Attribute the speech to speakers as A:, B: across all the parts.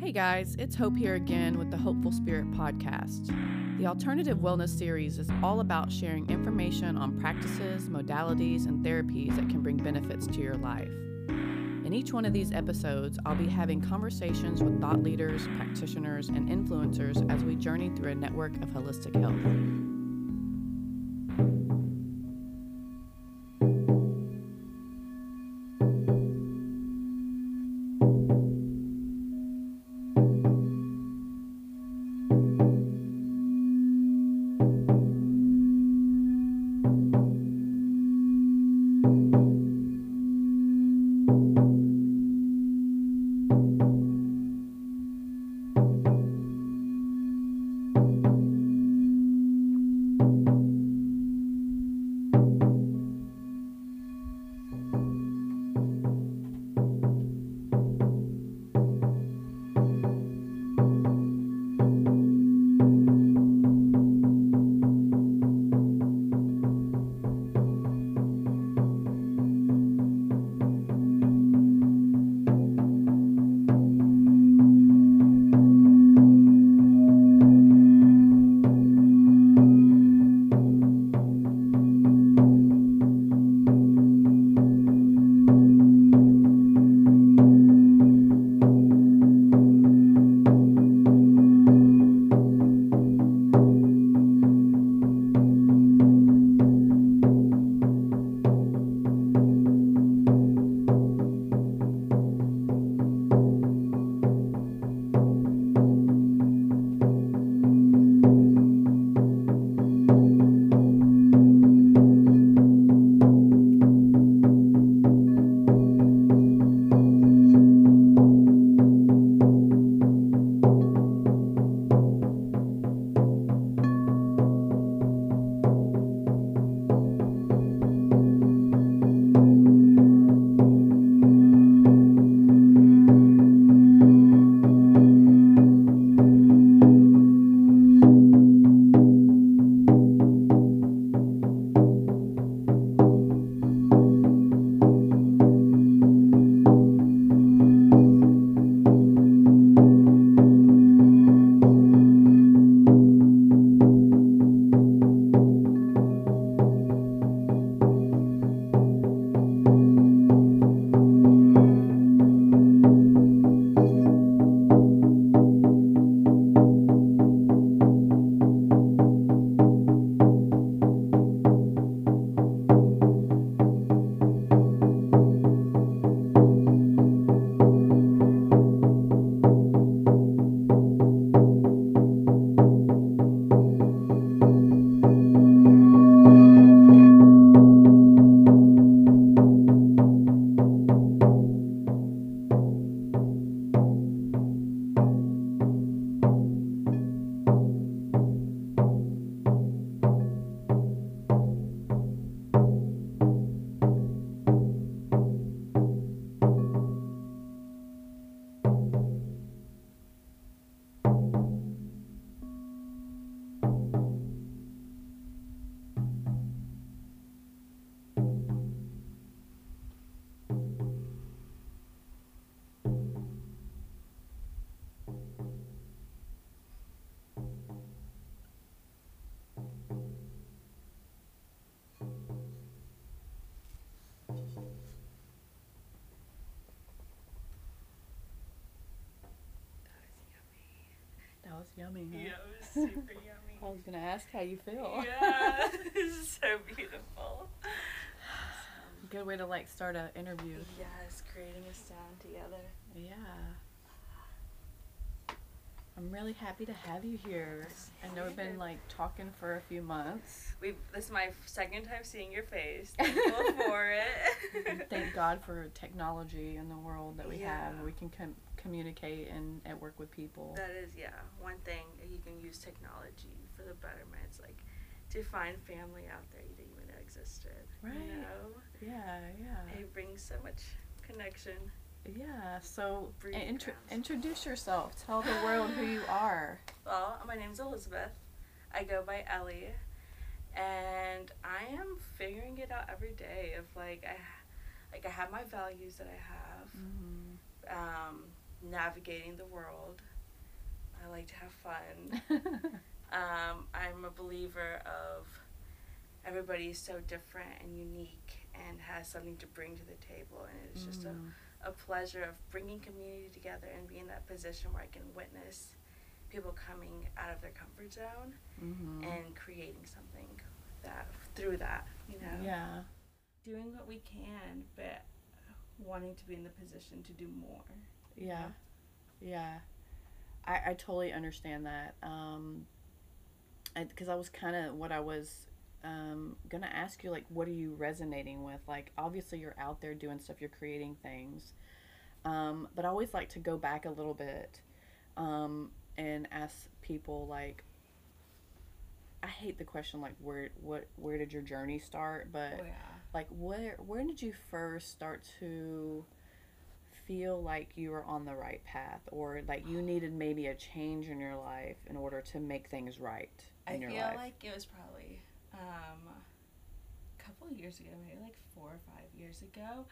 A: Hey guys, it's Hope here again with the Hopeful Spirit podcast. The Alternative Wellness Series is all about sharing information on practices, modalities, and therapies that can bring benefits to your life. In each one of these episodes, I'll be having conversations with thought leaders, practitioners, and influencers as we journey through a network of holistic health. Ask how you feel.
B: Yeah, this is so beautiful.
A: Good way to like start an interview.
B: Yes, creating a sound together.
A: Yeah. I'm really happy to have you here. I know we've been like talking for a few months.
B: We this is my second time seeing your face. Thankful for it.
A: Thank God for technology in the world that we have. We can com- communicate and, and work with people.
B: That is, yeah, one thing you can use technology for the betterment. It's like to find family out there you didn't even know existed.
A: Right.
B: You know,
A: yeah, yeah.
B: it brings so much connection.
A: Yeah, so
B: grounds.
A: introduce yourself. Tell the world who you are.
B: Well, my name's Elizabeth. I go by Ellie, and I am figuring it out every day. Of like I, like I have my values that I have.
A: Mm-hmm.
B: Um, navigating the world. I like to have fun. um, I'm a believer of everybody is so different and unique and has something to bring to the table, and it's just a,
A: Mm.
B: a pleasure of bringing community together and being in that position where I can witness people coming out of their comfort zone
A: Mhm.
B: and creating something that through that, you know.
A: yeah.
B: Doing what we can, but wanting to be in the position to do more.
A: Yeah. Yeah. I, I totally understand that. Um, because I, was kind of what I was um, gonna ask you, like, what are you resonating with? Like, obviously, you're out there doing stuff, you're creating things. Um, but I always like to go back a little bit um, and ask people, like, I hate the question, like, where, what, where did your journey start? But
B: Oh yeah.
A: like where where did you first start to feel like you were on the right path or like you needed maybe a change in your life in order to make things right
B: I feel
A: life
B: like it was probably um, a couple of years ago, maybe like four or five years ago,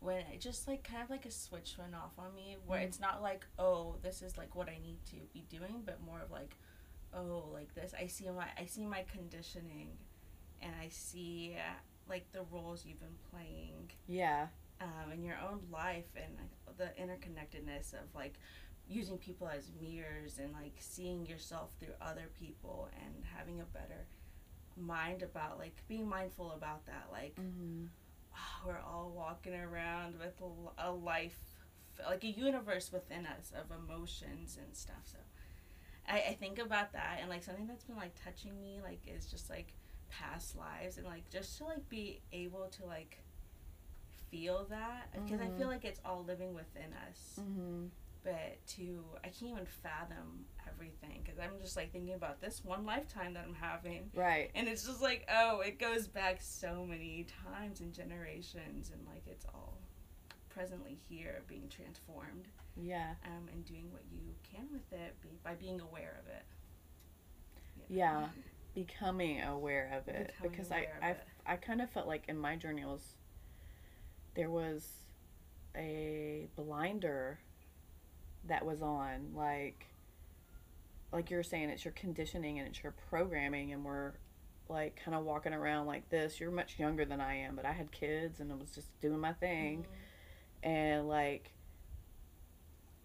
B: when it just like kind of like a switch went off on me, where
A: Mhm.
B: it's not like oh this is like what I need to be doing, but more of like oh like this. I see my I see my conditioning, and I see like the roles you've been playing
A: yeah
B: um, in your own life and like, the interconnectedness of like using people as mirrors and like seeing yourself through other people and having a better mind about like being mindful about that like
A: mm-hmm.
B: ah, we're all walking around with a life like a universe within us of emotions and stuff so I, I think about that and like something that's been like touching me like is just like past lives and like just to like be able to like feel that because
A: Mhm.
B: I feel like it's all living within us
A: Mm-hmm.
B: But to I can't even fathom everything because I'm just like thinking about this one lifetime that I'm having.
A: Right.
B: And it's just like oh it goes back so many times and generations and like it's all presently here being transformed
A: yeah.
B: um, and doing what you can with it be, by being aware of it.
A: Yeah. becoming aware of it.
B: Becoming
A: because I I. I kind of felt like in my journey was there was a blinder that was on like like you're saying it's your conditioning and it's your programming and we're like kind of walking around like this. You're much younger than i am but i had kids and i was just doing my thing.
B: Mhm.
A: and like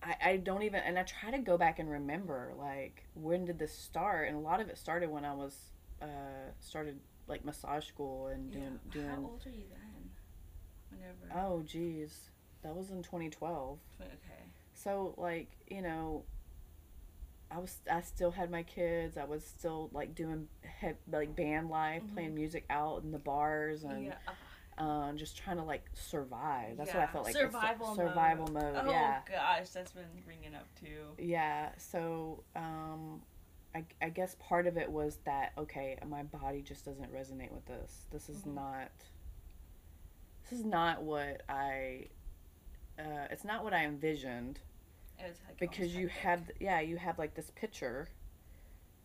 A: I, I don't even and I try to go back and remember like when did this start? And a lot of it started when I was uh started like massage school and doing
B: yeah.
A: doing
B: how old are you then? Whenever.
A: Oh geez. That was in 2012
B: okay
A: so like you know I was I still had my kids. I was still like doing like band life
B: Mhm.
A: playing music out in the bars and
B: yeah.
A: um, just trying to like survive. That's what I felt like.
B: Survival
A: survival mode,
B: oh
A: yeah.
B: gosh. That's been ringing up too.
A: Yeah, so um I, I guess part of it was that okay, my body just doesn't resonate with this. This is
B: Mhm.
A: not this is not what I uh it's not what I envisioned
B: It's like
A: because you have yeah, you have like this picture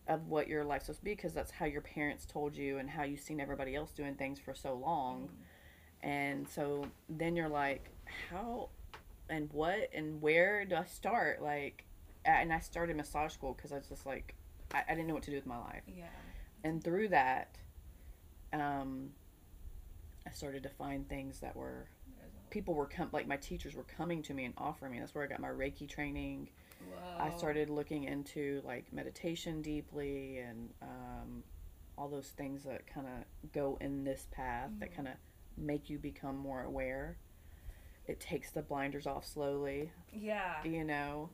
A: of what your life's supposed to be because that's how your parents told you and how you've seen everybody else doing things for so long.
B: Mhm.
A: And so then you're like, how and what and where do I start? Like, and I started massage school because I was just like, I, I didn't know what to do with my life.
B: yeah
A: And through that, um, I started to find things that were,
B: There's a whole-
A: people were, like my teachers were coming to me and offering me. That's where I got my Reiki training. I started looking into like meditation deeply and um, all those things that kind of go in this path that
B: Mhm.
A: kind of make you become more aware. It takes the blinders off slowly,
B: yeah
A: you know.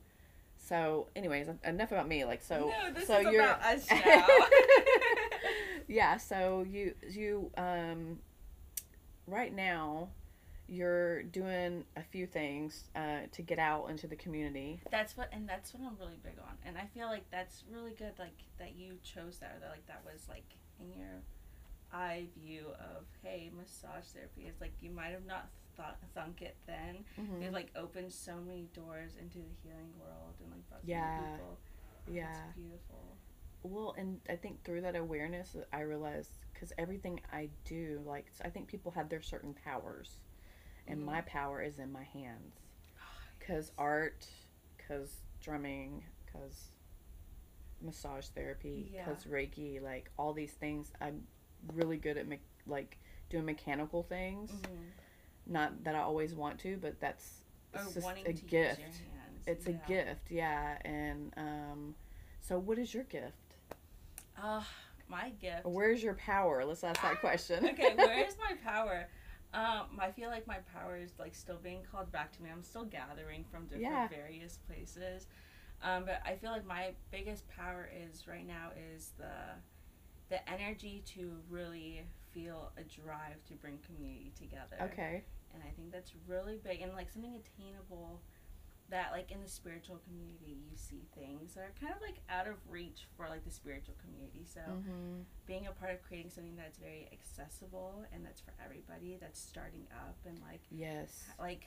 A: So, anyways, enough about me. Like, so,
B: no, this
A: so
B: is
A: you're
B: about us now.
A: yeah. So you you um, right now, you're doing a few things uh, to get out into the community.
B: that's what, and that's what I'm really big on, and I feel like that's really good. Like that you chose that, or that like that was like in your eye view of hey, massage therapy is like you might have not thought thunk it then.
A: Mhm.
B: It like opened so many doors into the healing world and like so
A: Yeah.
B: people.
A: Yeah.
B: It's beautiful.
A: Well, and I think through that awareness, I realized because everything I do, like, I think people have their certain powers, and my power is in my hands. Because art, because drumming, because massage therapy,
B: Yeah.
A: because Reiki, like all these things. I'm really good at me- like doing mechanical things.
B: Mhm.
A: Not that I always want to, but that's it's just a gift.
B: use your hands.
A: It's a gift, yeah. And um, so, what is your gift?
B: Uh, my gift.
A: Where's your power? Let's ask that question.
B: okay, where is my power? Um, I feel like my power is like still being called back to me. I'm still gathering from different
A: Yeah.
B: various places. Um, but I feel like my biggest power is right now is the the energy to really feel a drive to bring community together.
A: Okay.
B: And I think that's really big and like something attainable that like in the spiritual community you see things that are kind of like out of reach for like the spiritual community. So
A: Mm-hmm.
B: being a part of creating something that's very accessible and that's for everybody that's starting up and like
A: Yes.
B: like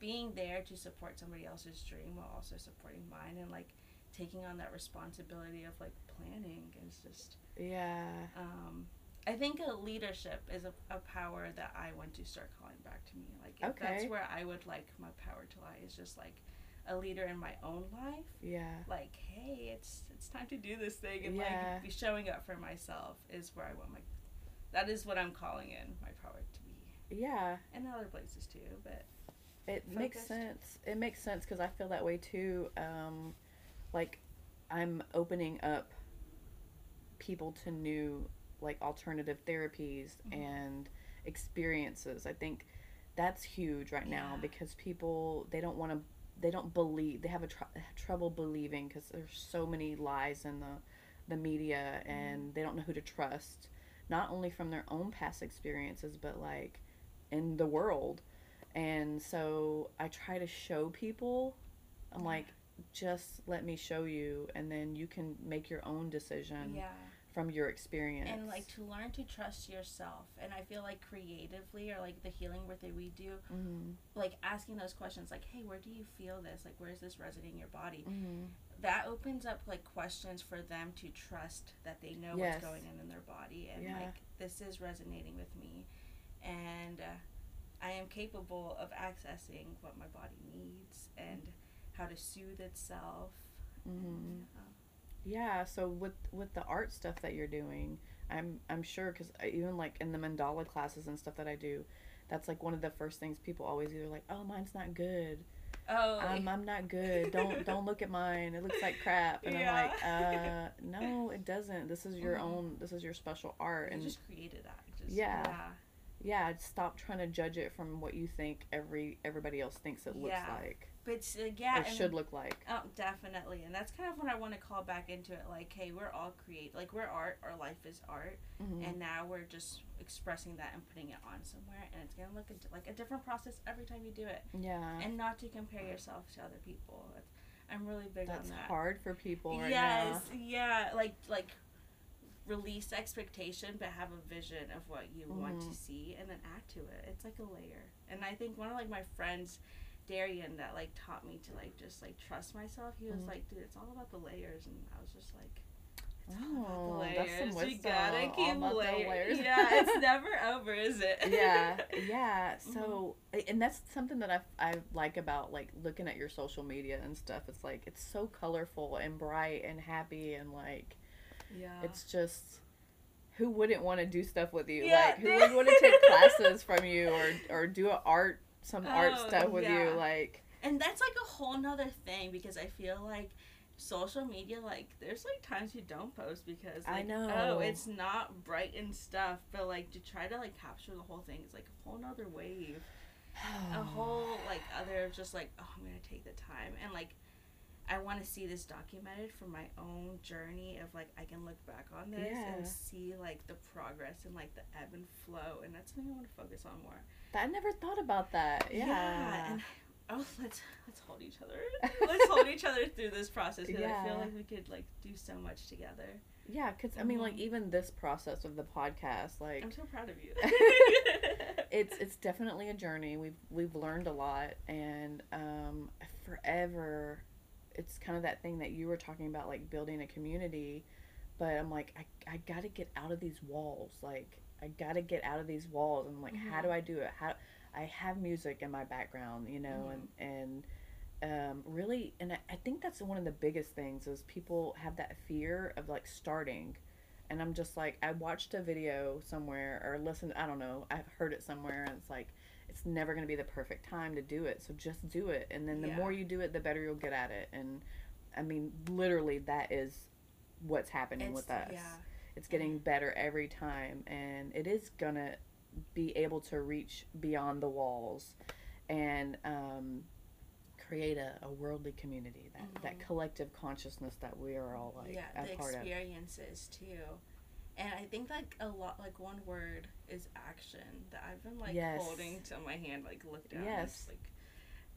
B: being there to support somebody else's dream while also supporting mine and like taking on that responsibility of like planning is just
A: Yeah.
B: um I think a leadership is a, a power that I want to start calling back to me. Like if that's where I would like my power to lie is just like a leader in my own life
A: Yeah.
B: like, hey, it's it's time to do this thing and
A: Yeah.
B: like be showing up for myself is where I want my that is what I'm calling in my power to be.
A: Yeah.
B: And other places too, but
A: It makes sense. It makes sense because I feel that way too. Um, like I'm opening up people to new like alternative therapies
B: Mhm.
A: and experiences. I think that's huge right now because people they don't want to they don't believe they have a tr- trouble believing because there's so many lies in the the media and mm-hmm. they don't know who to trust not only from their own past experiences but like in the world and so i try to show people i'm
B: Yeah.
A: like just let me show you and then you can make your own decision
B: yeah.
A: From your experience
B: And like to learn to trust yourself. And I feel like creatively or like the healing work that we do,
A: mm-hmm.
B: like asking those questions like, hey, where do you feel this? Like where is this resonating in your body?
A: Mm-hmm.
B: That opens up like questions for them to trust that they know
A: Yes.
B: what's going on in their body and
A: Yeah.
B: like this is resonating with me and uh, I am capable of accessing what my body needs and how to soothe itself.
A: Mm-hmm.
B: Uh,
A: Yeah, so with with the art stuff that you're doing, I'm I'm sure because even like in the mandala classes and stuff that I do, that's like one of the first things people always either like, oh, mine's not good.
B: oh,
A: I'm I'm not good. Don't don't look at mine. It looks like crap. And I'm like, uh, no, it doesn't. This is your
B: Mhm.
A: own. This is your special art.
B: you
A: And
B: just created that. Just,
A: Yeah.
B: yeah.
A: yeah, stop trying to judge it from what you think every everybody else thinks it looks
B: Yeah.
A: like
B: But uh, yeah,
A: or
B: and-
A: should look like.
B: Oh, definitely, and that's kind of when I want to call back into it. Like, hey, we're all create, like we're art. Our life is art,
A: Mhm.
B: and now we're just expressing that and putting it on somewhere, and it's gonna look a, like a different process every time you do it,
A: yeah,
B: and not to compare yourself to other people. I'm really big
A: that's
B: on that.
A: That's hard for people right
B: yes, yeah, like like release expectation, but have a vision of what you want to
A: Mhm.
B: see, and then add to it. It's like a layer, and I think one of like my friends. Darian that like taught me to like just like trust myself. He was
A: Mhm.
B: like, dude, it's all about the layers, and I was just like, it's
A: now.
B: all about the
A: Oh, that's some
B: layers. You
A: wisdom.
B: gotta
A: all
B: keep layers. yeah, it's never over, is it?
A: yeah yeah so and that's something that I, I like about like looking at your social media and stuff it's like it's so colorful and bright and happy and like
B: yeah.
A: it's just who wouldn't want to do stuff with you
B: Yeah,
A: like who would want to take classes from you or or do a art some art
B: Oh,
A: stuff with you like
B: and that's like a whole nother thing because I feel like social media like there's like times you don't post because
A: I
B: like oh,
A: know.
B: oh it's not bright and stuff. But like to try to like capture the whole thing is like a whole nother wave. A whole like other just like oh i'm gonna take the time. And like i want to see this documented for my own journey of like i can look back on this
A: Yeah.
B: and see like the progress and like the ebb and flow. And that's something i want to focus on more
A: i never thought about that yeah,
B: and oh let's let's hold each other let's hold each other through this process because i feel like we could like do so much together
A: yeah because i mean like
B: Mhm.
A: even this process of the podcast like
B: i'm so proud of you
A: it's it's definitely a journey. We've we've learned a lot, and um, forever, it's kind of that thing that you were talking about, like building a community. But I'm like, I I got to get out of these walls. Like I got to get out of these walls. And I'm like, how
B: Mhm.
A: do I do it? How I have music in my background, you know, and and um, really, and I, I think that's one of the biggest things is people have that fear of like starting. And I'm just like, I watched a video somewhere or listened, I don't know, I've heard it somewhere, and it's like, it's never going to be the perfect time to do it. So just do it. And then the
B: Yeah.
A: more you do it, the better you'll get at it. And I mean, literally, that is what's happening
B: It's-
A: with us.
B: yeah.
A: It's getting better every time, and it is gonna be able to reach beyond the walls and um, create a, a worldly community, that, that
B: Mhm.
A: collective consciousness that we are all like
B: yeah,
A: a
B: the
A: part of.
B: experiences too. And I think like a lot, like one word is action that I've been like
A: Yes.
B: holding to my hand, like look down.
A: Yes.
B: Like,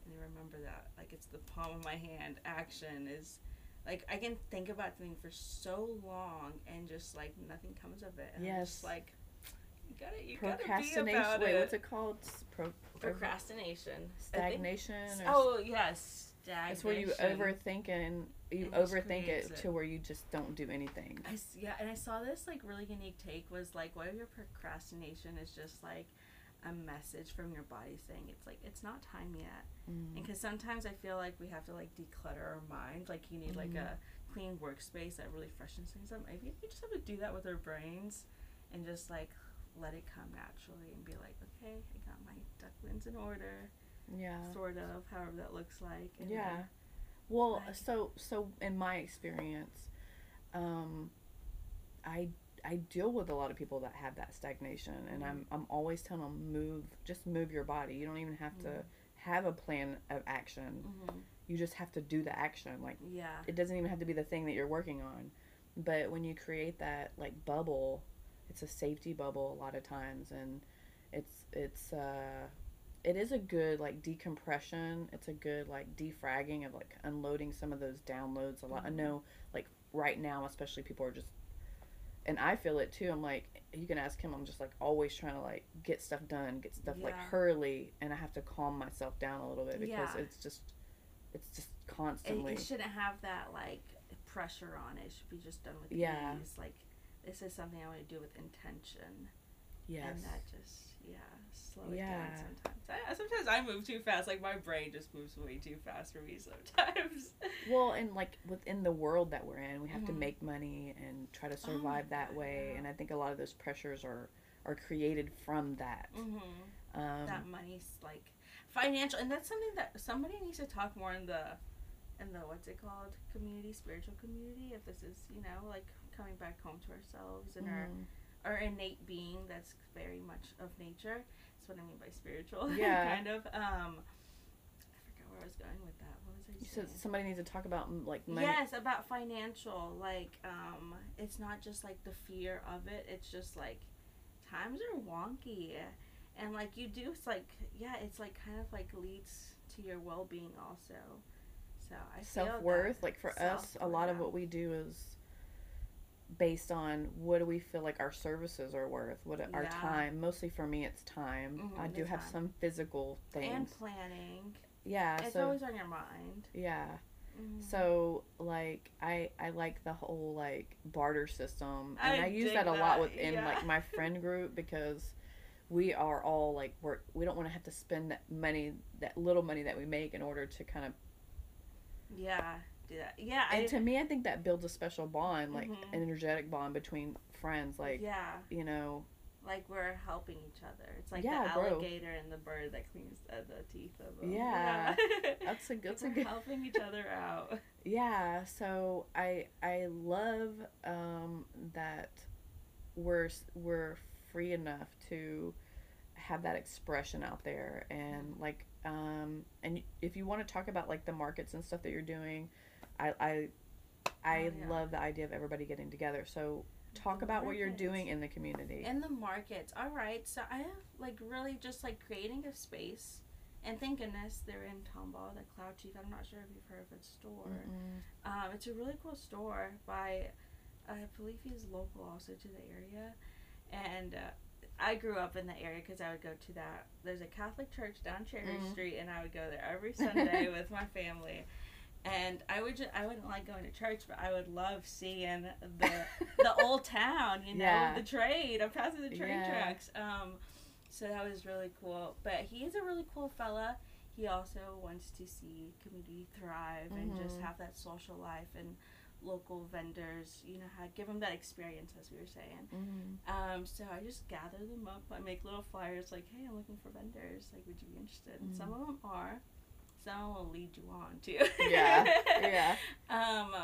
B: and you remember that, like it's the palm of my hand. Action is, like I can think about something for so long and just like nothing comes of it. And I'm
A: Yes.
B: just like, you gotta, you gotta be
A: Procrastination.
B: about
A: Wait,
B: it.
A: what's it called? Pro,
B: Procrastination. Think-
A: stagnation. or
B: Oh yes, stagnation.
A: It's where you overthink and you
B: And
A: overthink it
B: it.
A: to where you just don't do anything.
B: I yeah, and I saw this like really unique take was like, what if your procrastination is just like a message from your body saying it's like it's not time yet.
A: Mm.
B: And because sometimes I feel like we have to like declutter our mind, like you need like
A: Mhm.
B: a clean workspace that really freshens things up. Maybe we just have to do that with our brains, and just like let it come naturally and be like, okay, I got my ducklings in order,
A: Yeah.
B: sort of, however that looks like. and
A: Yeah.
B: then-
A: Well,
B: Like-
A: so so in my experience, um, I I deal with a lot of people that have that stagnation, and I'm I'm always telling them move, just move your body. You don't even have to
B: Mhm.
A: have a plan of action.
B: Mhm.
A: You just have to do the action. Like
B: Yeah.
A: it doesn't even have to be the thing that you're working on, but when you create that like bubble, it's a safety bubble a lot of times, and it's it's uh it is a good like decompression. It's a good like defragging of like unloading some of those downloads. A lot. I
B: Mhm.
A: know like right now, especially people are just, and I feel it too. I'm like, you can ask him. I'm just like always trying to like get stuff done, get stuff like
B: Yeah.
A: hurriedly, and I have to calm myself down a little bit because
B: Yeah.
A: it's just, it's just
B: it,
A: constantly.
B: it shouldn't have that like pressure on it. It should be just done with
A: Yeah.
B: ease. Like this is something I want to do with intention,
A: yes.
B: and that just yeah slow it
A: Yeah.
B: down sometimes. I, sometimes I move too fast. Like my brain just moves way too fast for me sometimes.
A: Well, and like within the world that we're in, we have to
B: Mhm.
A: make money and try to
B: Oh
A: survive that
B: God,
A: way.
B: yeah.
A: And I think a lot of those pressures are are created from that.
B: hmm
A: Um,
B: that money's like financial, and that's something that somebody needs to talk more in the in the what's it called community, spiritual community. If this is you know like coming back home to ourselves and our
A: mm,
B: our innate being that's very much of nature. That's what I mean by spiritual.
A: Yeah.
B: kind of. Um, I forgot where I was going with that. What was I saying?
A: said somebody needs to talk about mm, like money.
B: Yes, about financial. Like, um, it's not just like the fear of it. It's just like times are wonky, and like you do. It's like yeah, it's like kind of like leads to your well being also. So I
A: Self worth, like for us, a
B: Self-worth,
A: lot of what we do is based on what do we feel like our services are worth, what our time. Mostly for me, it's time.
B: Mhm,
A: I do have
B: time.
A: some physical things and
B: planning.
A: yeah,
B: It's
A: so
B: always on your mind.
A: yeah.
B: Mhm.
A: So like I I like the whole like barter system and
B: I
A: I, use that a lot within
B: yeah.
A: like my friend group because we are all like we're we don't want to have to spend that money that little money that we make in order to kind of
B: yeah, do that. Yeah,
A: and
B: I.
A: to me I think that builds a special bond like
B: Mhm.
A: an energetic bond between friends like
B: yeah,
A: you know
B: like we're helping each other. It's like
A: Yeah,
B: the
A: bro.
B: alligator and the bird that cleans uh, the teeth of them.
A: Yeah.
B: Yeah.
A: that's a that's a
B: we're
A: good
B: helping each other out.
A: yeah so i i love um that we're we're free enough to have that expression out there and like um and if you want to talk about like the markets and stuff that you're doing i i i
B: Oh, yeah.
A: love the idea of everybody getting together so talk
B: The
A: about what you're doing in the community
B: In the markets, all right. So I have like really just like creating a space, and thank goodness they're in Tomball, the Cloud Chief. I'm not sure if you've heard of its store. Um, it's a really cool store by, I believe he's local also to the area, and uh, I grew up in the area because I would go to that. There's a Catholic church down Cherry
A: Mm.
B: Street, and I would go there every Sunday with my family. And I would just, I wouldn't like going to church, but I would love seeing the the old town, you know,
A: Yeah.
B: the trade. I'm passing the train
A: Yeah.
B: tracks. Um, so that was really cool. But he is a really cool fella. he also wants to see community thrive and just
A: Mhm.
B: have that social life and local vendors, you know, ha- give him that experience as we were saying.
A: Mm-hmm.
B: Um, so I just gather them up. I make little flyers like, "Hey, I'm looking for vendors. Like, would you be interested?" And some of them are. Some will lead you on too.
A: Yeah, yeah.
B: Um,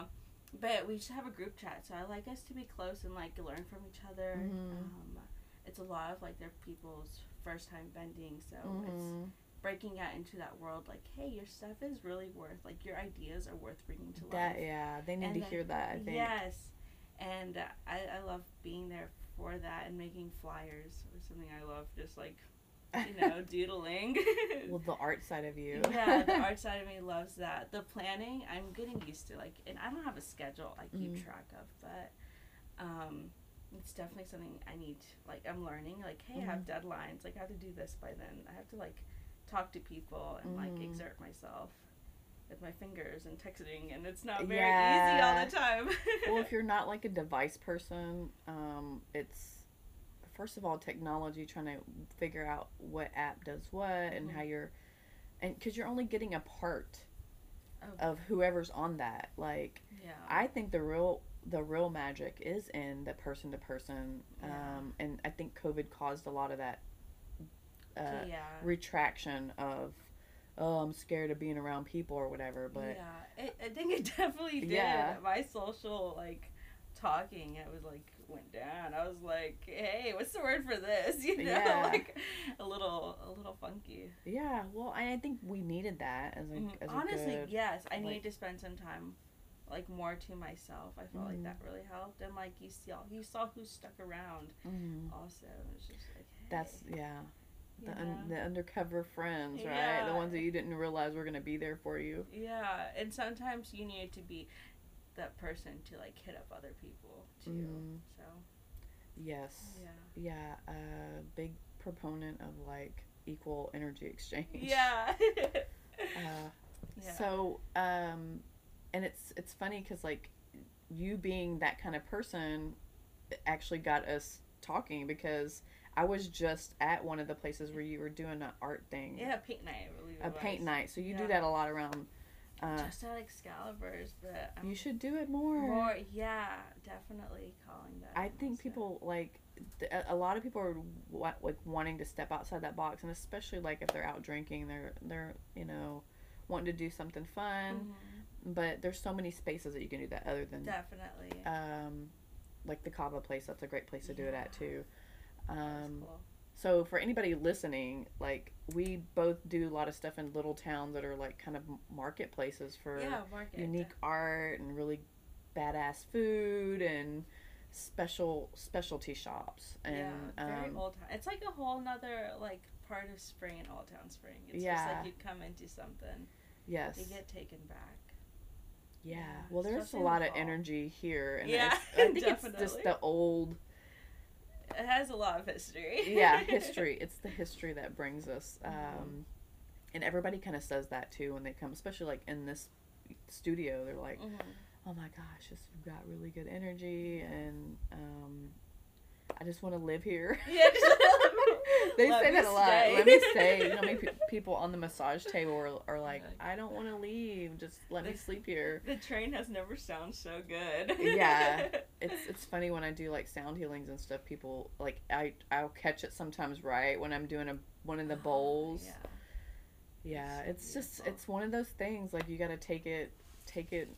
B: but we just have a group chat, so I like us to be close and like learn from each other.
A: Mhm.
B: Um, it's a lot of like their people's first time bending, so it's
A: Mm-hmm.
B: breaking out into that world. Like, hey, your stuff is really worth. Like, your ideas are worth bringing to life.
A: That yeah, they need
B: And
A: to hear that. I think.
B: Yes, and uh, I I love being there for that and making flyers was something I love. Just like you know, doodling.
A: well, the art side of you.
B: yeah, the art side of me loves that. The planning, I'm getting used to. Like, and I don't have a schedule I keep
A: Mhm.
B: track of, but um, it's definitely something I need. Like, I'm learning. Like, hey, I have
A: Mm-hmm.
B: deadlines. Like, I have to do this by then. I have to like talk to people and like
A: Mhm.
B: exert myself with my fingers and texting, and it's not very
A: Yeah.
B: easy all the time.
A: well, if you're not like a device person, um, it's first of all technology trying to figure out what app does what and
B: Mhm.
A: how you're, and because you're only getting a part
B: Oh.
A: of whoever's on that. Like,
B: yeah,
A: I think the real the real magic is in the person to person, um, and I think COVID caused a lot of that uh,
B: yeah.
A: retraction of, oh, I'm scared of being around people or whatever. But
B: yeah, it, I think it definitely did.
A: Yeah.
B: My social like talking, it was like went down. I was like, hey, what's the word for this? You know,
A: Yeah.
B: like a little a little funky.
A: yeah, well, I, I think we needed that as a,
B: Mhm.
A: as a
B: Honestly,
A: good.
B: yes, I
A: like-
B: need to spend some time. Like more to myself, I felt like
A: Mhm.
B: that really helped, and like you saw, you saw who stuck around.
A: Mhm.
B: Also, it was just like, hey,
A: That's yeah. The, un- the undercover friends, right?
B: Yeah.
A: The ones that you didn't realize were gonna be there for you.
B: yeah, and sometimes you need to be that person to like hit up other people too.
A: Mhm. Yes.
B: yeah.
A: Yeah. A big proponent of like equal energy exchange.
B: Yeah.
A: Uh,
B: yeah.
A: So, um, and it's it's funny because like you being that kind of person actually got us talking because I was just at one of the places where you were doing an art thing,
B: yeah, paint night, I believe.
A: a paint night. So you do that a lot around. Uh,
B: Just at Excalibur's, but I'm
A: you should do it more.
B: more. Yeah, definitely calling that.
A: I think people like th- a- lot of people are wa- like wanting to step outside that box, and especially like if they're out drinking, they're they're you know wanting to do something fun.
B: Mhm,
A: But there's so many spaces that you can do that other than
B: Definitely.
A: um, like the Kava place. That's a great place to do it at too. Um,
B: cool.
A: So for anybody listening, like we both do a lot of stuff in little towns that are like kind of marketplaces for
B: yeah, market.
A: unique art and really badass food and special specialty shops and
B: yeah, very
A: um,
B: old town. It's like a whole nother like part of spring in Old Town Spring. It's just like you come into something,
A: yes
B: you get taken back.
A: yeah
B: yeah,
A: well there's a
B: the
A: lot of energy here and
B: Yeah,
A: I think it's just the old
B: It has a lot of history.
A: yeah history it's the history that brings us um and everybody kind of says that too when they come especially like in this studio they're like
B: Mhm.
A: oh my gosh this you've got really good energy and um i just want to live here
B: Yeah, just-
A: they
B: Let
A: say that a lot
B: stay.
A: let me stay you know many pe- people on the massage table are, are like i don't want to leave just let me sleep here
B: The train has never sounded so good.
A: Yeah. it's it's funny when I do like sound healings and stuff. People like I I'll catch it sometimes right when I'm doing a one of the bowls.
B: Yeah.
A: Yeah,
B: It's
A: it's just it's one of those things like you got to take it take it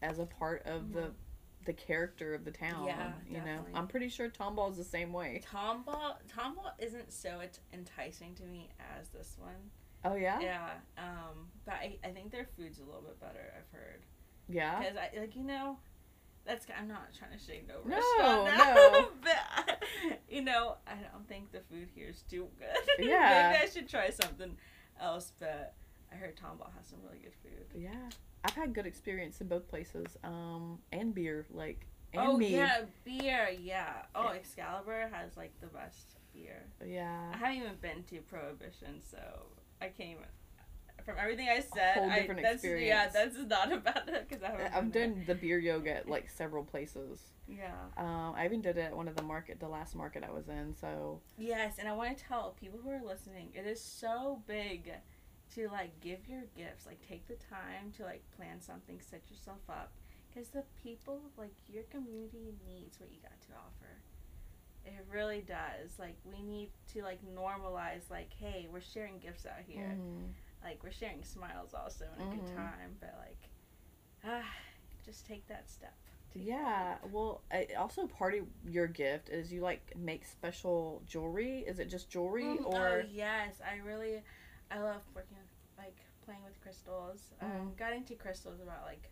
A: as a part of the
B: Mhm.
A: The character of the town.
B: Yeah,
A: you know. I'm pretty sure Tomball is the same way.
B: Tomball, Tomball isn't so ent- enticing to me as this one.
A: Oh yeah.
B: Yeah. Um, but I, I think their food's a little bit better. I've heard.
A: Yeah.
B: Because I like you know, that's I'm not trying to shade no
A: No,
B: restaurant now,
A: no.
B: but you know I don't think the food here is too good.
A: Yeah.
B: Maybe I should try something else. But I heard Tomball has some really good food.
A: Yeah. I've had good experience in both places. Um, and beer like and
B: oh
A: mead.
B: yeah, beer. Yeah. Oh, Excalibur has like the best beer.
A: Yeah.
B: I haven't even been to Prohibition, so I came from everything I said.
A: whole
B: I,
A: different
B: that's, Yeah,
A: experience.
B: that's not about it because I haven't.
A: I've done the beer yoga at like several places.
B: Yeah.
A: Um, I even did it at one of the market, the last market I was in. So
B: Yes, and I want to tell people who are listening, it is so big to like give your gifts like take the time to like plan something set yourself up because the people like your community needs what you got to offer it really does like we need to like normalize like hey we're sharing gifts out here
A: Mhm.
B: like we're sharing smiles also in a good
A: Mhm.
B: time but like ah just take that step Take
A: Yeah. Well, I, also part of your gift is you like make special jewelry. Is it just jewelry
B: Mm,
A: or?
B: oh yes i really i love working playing with crystals um,
A: Mhm.
B: got into crystals about like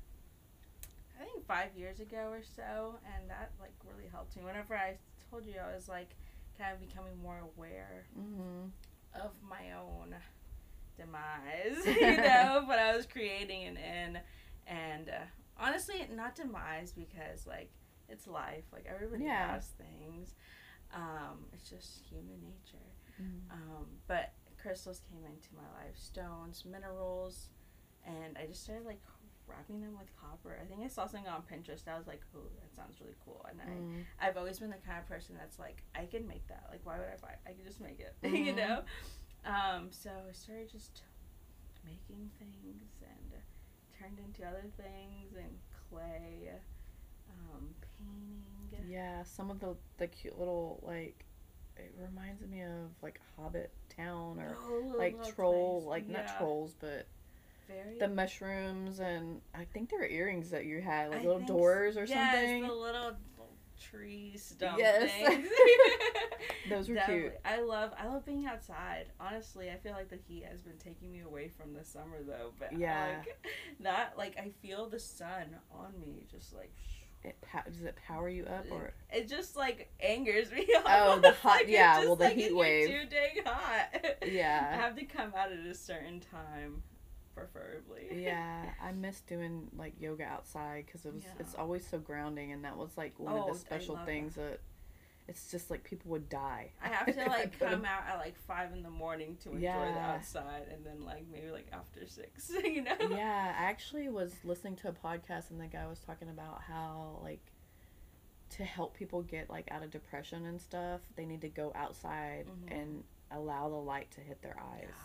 B: i think five years ago or so and that like really helped me whenever i told you i was like kind of becoming more aware
A: Mm-hmm.
B: of my own demise you know but i was creating and in and uh, honestly not demise because like it's life like everybody
A: Yeah.
B: has things um, it's just human nature
A: Mm-hmm.
B: um, but crystals came into my life, stones, minerals, and I just started like wrapping them with copper. I think I saw something on Pinterest. I was like, "Oh, that sounds really cool." And I,
A: Mm.
B: I've always been the kind of person that's like, I can make that. Like, why would I buy? it? I can just make it.
A: Mhm.
B: you know. Um, so I started just making things and turned into other things and clay, um, painting.
A: Yeah, some of the the cute little like it reminds me of like Hobbit Town or
B: Oh,
A: like troll
B: clays.
A: like not trolls but
B: Very
A: the mushrooms and I think there were earrings that you had like
B: I
A: little doors or
B: yes,
A: something.
B: the little, tree stump
A: Yes. Those were
B: Definitely.
A: cute.
B: I love I love being outside. Honestly, I feel like the heat has been taking me away from the summer though. But
A: Yeah.
B: like that, like I feel the sun on me, just like
A: It does it power you up or
B: it just like angers me.
A: Oh,
B: almost.
A: the hot-
B: Like,
A: yeah,
B: just,
A: well, the
B: like,
A: heat
B: it's
A: wave.
B: Too dang hot. I
A: yeah.
B: have to come out at a certain time, preferably.
A: Yeah, I miss doing like yoga outside because it was it's always so grounding, and that was like one
B: Oh,
A: of the oh, special
B: love
A: things that. It's just like people would die.
B: I have to like come out at like five in the morning to enjoy the outside, and then like maybe like after six, you know.
A: yeah, I actually was listening to a podcast and the guy was talking about how like to help people get like out of depression and stuff, they need to go outside
B: Mhm.
A: and allow the light to hit their eyes.
B: Yes.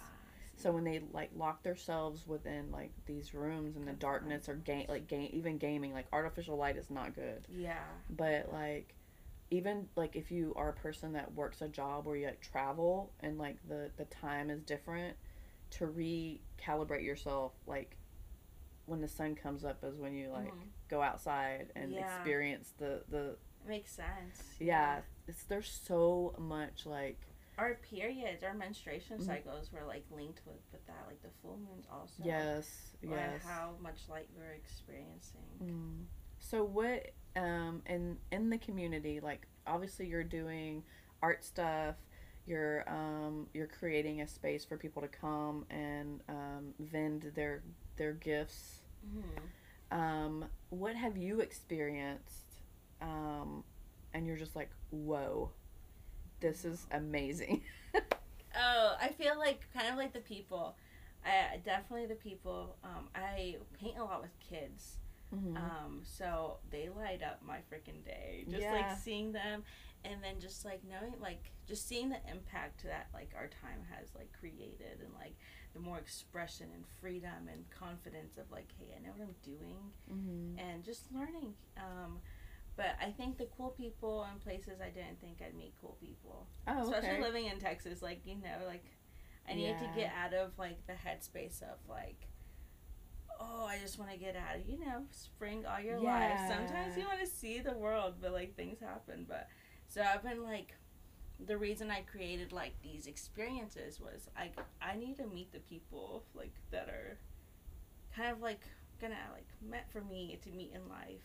A: So when they like lock themselves within like these rooms in the darkness or game like game even gaming like artificial light is not good.
B: yeah,
A: But like even like if you are a person that works a job where you like travel and like the the time is different to recalibrate yourself like when the sun comes up is when you like
B: Mhm.
A: go outside and
B: Yeah.
A: experience the the
B: it makes sense.
A: yeah it's there's so much like
B: Our periods, our menstruation
A: Mhm.
B: cycles were like linked with with that, like the full moons also.
A: yes yes
B: how much light we are experiencing.
A: Mm. So what um in in the community like obviously you're doing art stuff you're um you're creating a space for people to come and um vend their their gifts
B: hmm
A: um what have you experienced um and you're just like whoa this is amazing
B: Oh, I feel like kind of like the people. I definitely the people. Um, I paint a lot with kids.
A: Mhm.
B: Um, so they light up my freaking day. Just
A: Yeah.
B: like seeing them and then just like knowing like just seeing the impact that like our time has like created and like the more expression and freedom and confidence of like, hey, I know what I'm doing
A: Mhm.
B: and just learning. Um, but I think the cool people and places I didn't think I'd meet cool people
A: oh
B: especially
A: okay
B: living in Texas, like you know, like I needed
A: Yeah.
B: to get out of like the headspace of like, oh, I just want to get out of you know spring all your life. Sometimes you want to see the world, but like things happen. But so I've been like, the reason I created like these experiences was like I need to meet the people like that are kind of like gonna like meant for me to meet in life.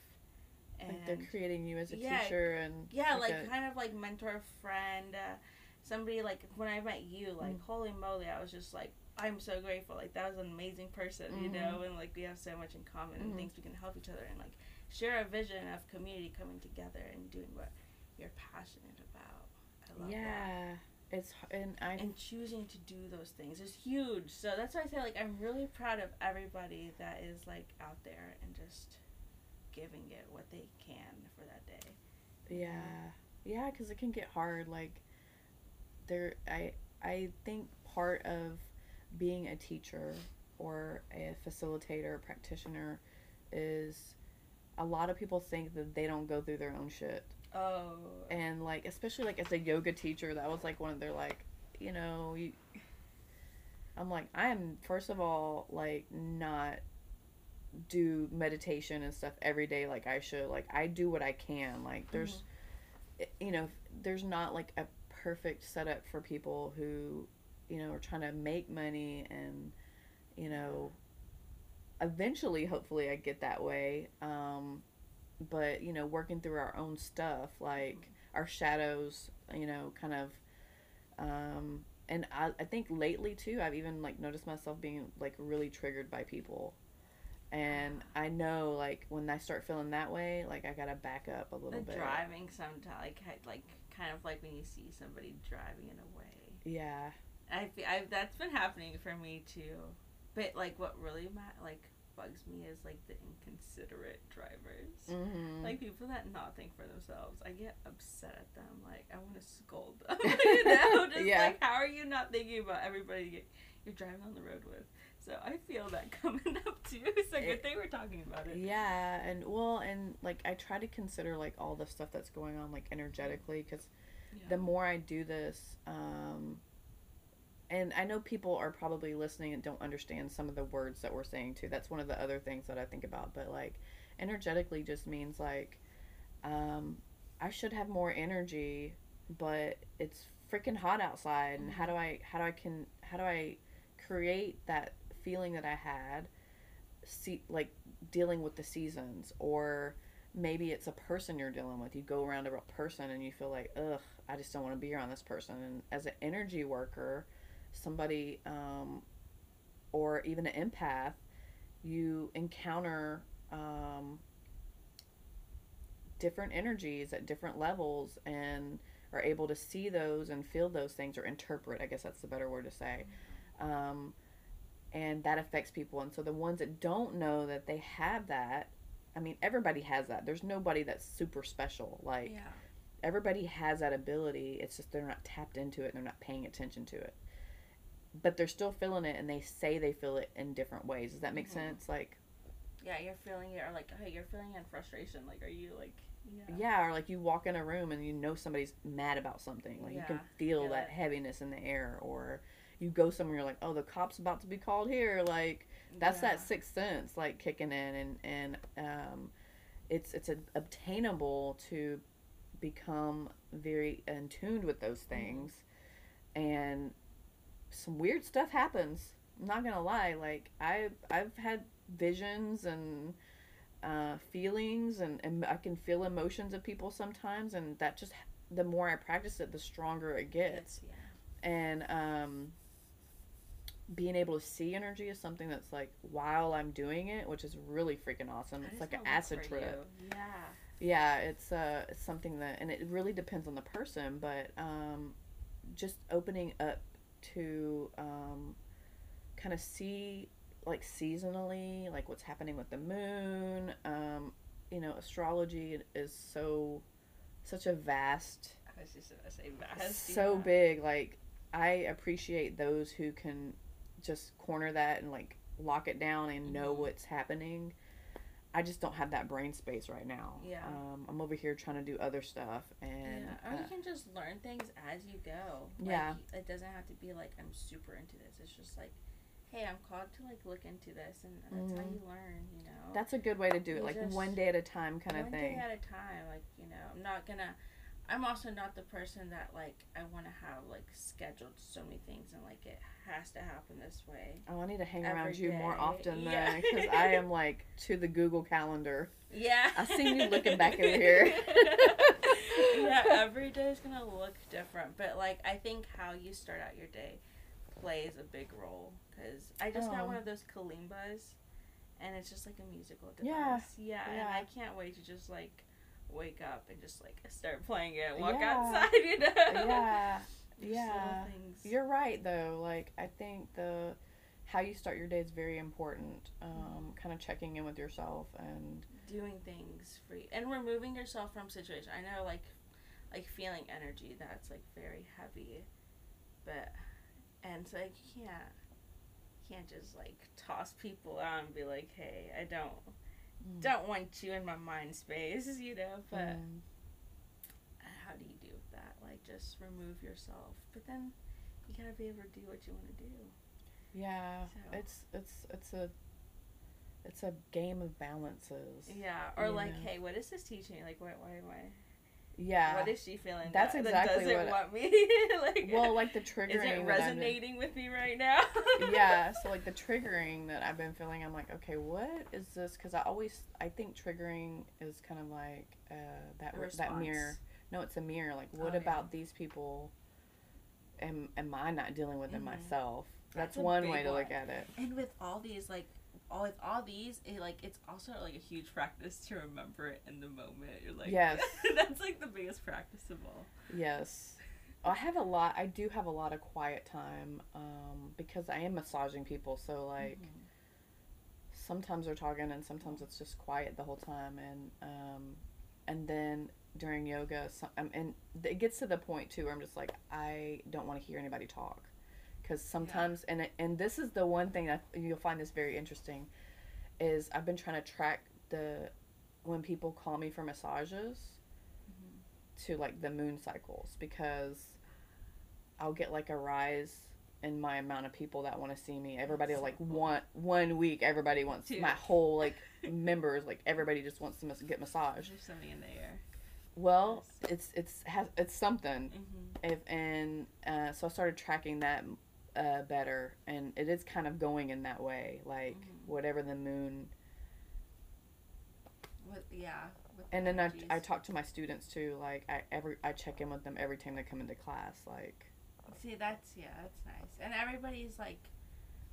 B: And
A: like they're creating you as a
B: Yeah,
A: teacher and
B: yeah, like,
A: a-
B: kind of like mentor friend, uh, somebody like when I met you, like
A: Mm.
B: holy moly, I was just like I'm so grateful. Like that was an amazing person, you
A: Mhm.
B: know, and like we have so much in common and
A: Mhm.
B: things we can help each other and like share a vision of community coming together and doing what you're passionate about. I love that.
A: yeah it's h- and I
B: And choosing to do those things is huge. So that's why I say like I'm really proud of everybody that is like out there and just giving it what they can for that day.
A: Yeah, yeah, because it can get hard. Like, there, I, I think part of being a teacher or a facilitator practitioner is a lot of people think that they don't go through their own shit.
B: Oh.
A: and like especially like as a yoga teacher that was like one of their like you know you i'm like i am first of all like not do meditation and stuff every day like i should. Like i do what i can. Like there's it- you know there's not like a perfect setup for people who you know are trying to make money and you know eventually hopefully i get that way um but you know working through our own stuff like our shadows you know kind of um and I, I think lately too i've even like noticed myself being like really triggered by people. And i know like when i start feeling that way like i gotta back up a little
B: the
A: bit.
B: driving sometimes, like, like kind of like when you see somebody driving in a way.
A: yeah
B: I, I that's been happening for me too. But like, what really ma- like bugs me is like the inconsiderate drivers.
A: mm-hmm.
B: Like people that not think for themselves, I get upset at them. Like I want to scold them. you know, just
A: Yeah.
B: like how are you not thinking about everybody you- you're driving on the road with? So I feel that coming up too. It's a good thing we're talking about it.
A: Yeah, and well, and like I try to consider like all the stuff that's going on like energetically because the more I do this, um, and I know people are probably listening and don't understand some of the words that we're saying too. That's one of the other things that I think about. But like energetically just means like um, I should have more energy, but it's freaking hot outside. And how do I how do I can how do I create that feeling that I had? See, like dealing with the seasons or maybe it's a person you're dealing with. You go around a person and you feel like, ugh, I just don't want to be around this person. And as an energy worker, somebody, um, or even an empath, you encounter um, different energies at different levels and are able to see those and feel those things or interpret. I guess that's the better word to say. Um, and that affects people. And so the ones that don't know that they have that, I mean, everybody has that. There's nobody that's super special. Like,
B: yeah.
A: everybody has that ability. It's just they're not tapped into it and they're not paying attention to it. But they're still feeling it and they say they feel it in different ways. Does that make
B: Mhm.
A: sense? Like,
B: Yeah, you're feeling it, or like, hey, you're feeling in frustration. Like, are you like, yeah,
A: yeah, or like you walk in a room and you know somebody's mad about something. Like, you can feel that
B: it.
A: heaviness in the air. Or you go somewhere, you're like, oh, the cop's about to be called here. Like, that's
B: Yeah.
A: that sixth sense like kicking in and and um it's it's a, obtainable to become very in tuned with those things and some weird stuff happens i'm not gonna lie like i i've had visions and uh, feelings and, and i can feel emotions of people sometimes and that just the more i practice it the stronger it gets
B: It's, yeah.
A: and um being able to see energy is something that's like while I'm doing it, which is really freaking awesome. It's like an acid trip.
B: you. Yeah.
A: Yeah, it's uh it's something that and it really depends on the person, but um just opening up to um kind of see like seasonally like what's happening with the moon. Um you know, astrology is so such a vast
B: I was just gonna say vast.
A: so
B: yeah.
A: big like i appreciate those who can just corner that and like lock it down and know
B: Mhm.
A: what's happening i just don't have that brain space right now
B: Yeah.
A: um, i'm over here trying to do other stuff and
B: yeah, or you
A: uh,
B: can just learn things as you go. Like,
A: Yeah.
B: it doesn't have to be like I'm super into this. It's just like, hey, I'm called to like look into this, and that's how
A: Mhm.
B: you learn. You know,
A: that's a good way to do it
B: You
A: like one day at a time kind of thing.
B: one day at a time. Like you know, I'm not gonna. I'm also not the person that like I want to have like scheduled so many things and like it has to happen this way.
A: oh i need to hang around you more often
B: Yeah.
A: then because i am like to the google calendar
B: Yeah.
A: I seen you looking back over here.
B: yeah, every day is gonna look different, but like I think how you start out your day plays a big role. Cause I just
A: Oh.
B: got one of those kalimbas, and it's just like a musical device.
A: Yeah,
B: yeah, and
A: yeah.
B: I can't wait to just like wake up and just like start playing it, walk
A: Yeah.
B: outside, you know.
A: yeah yeah. You're right though. Like I think the how you start your day is very important. Um, kind of checking in with yourself and
B: doing things for you and removing yourself from situations. I know like like feeling energy that's like very heavy, but and so like you can't can't just like toss people out and be like, hey, I don't
A: Mm.
B: don't want you in my mind space, you know. But
A: Mm.
B: how do you do that? Like just remove yourself, but then you gotta be able to do what you want to do.
A: Yeah,
B: So-
A: it's it's it's a it's a game of balances.
B: Yeah, or like,
A: know.
B: hey, what is this teaching? Like, why, why I?
A: Yeah.
B: What is she feeling?
A: That's
B: that,
A: exactly
B: that doesn't
A: what-
B: want me. like,
A: well, like the triggering is
B: it
A: that I've been-
B: resonating with me right now?
A: yeah, so like the triggering that I've been feeling, I'm like, okay, what is this? Because I always, I think triggering is kind of like uh, that that mirror. No, it's a mirror. Like, what
B: Oh, yeah.
A: about these people? Am am I not dealing with it
B: Mhm.
A: myself? That's,
B: That's
A: one way to look at it.
B: And with all these, like, all with all these, it like it's also like a huge practice to remember it in the moment. You're like,
A: Yes.
B: that's like the biggest practice of all.
A: Yes. I have a lot. I do have a lot of quiet time um, because I am massaging people. So like
B: Mhm.
A: sometimes they're talking and sometimes it's just quiet the whole time. And um, and then during yoga, some, um, and it gets to the point too where I'm just like I don't want to hear anybody talk because sometimes and and this is the one thing that you'll find this very interesting is I've been trying to track the when people call me for massages
B: Mhm.
A: to like the moon cycles because I'll get like a rise in my amount of people that want to see me. Everybody
B: So
A: like
B: cool.
A: want one week. Everybody wants
B: Dude.
A: my whole like members. Like everybody just wants to mas- get massage.
B: There's something in the air.
A: Well, it's it's has it's something.
B: Mm-hmm.
A: If and uh, so I started tracking that uh, better, and it is kind of going in that way. Like
B: Mhm.
A: whatever the moon.
B: With yeah. With
A: And then I. I talk to my students too. Like I every I check in with them every time they come into class. Like
B: See, that's yeah, that's nice. And everybody's like,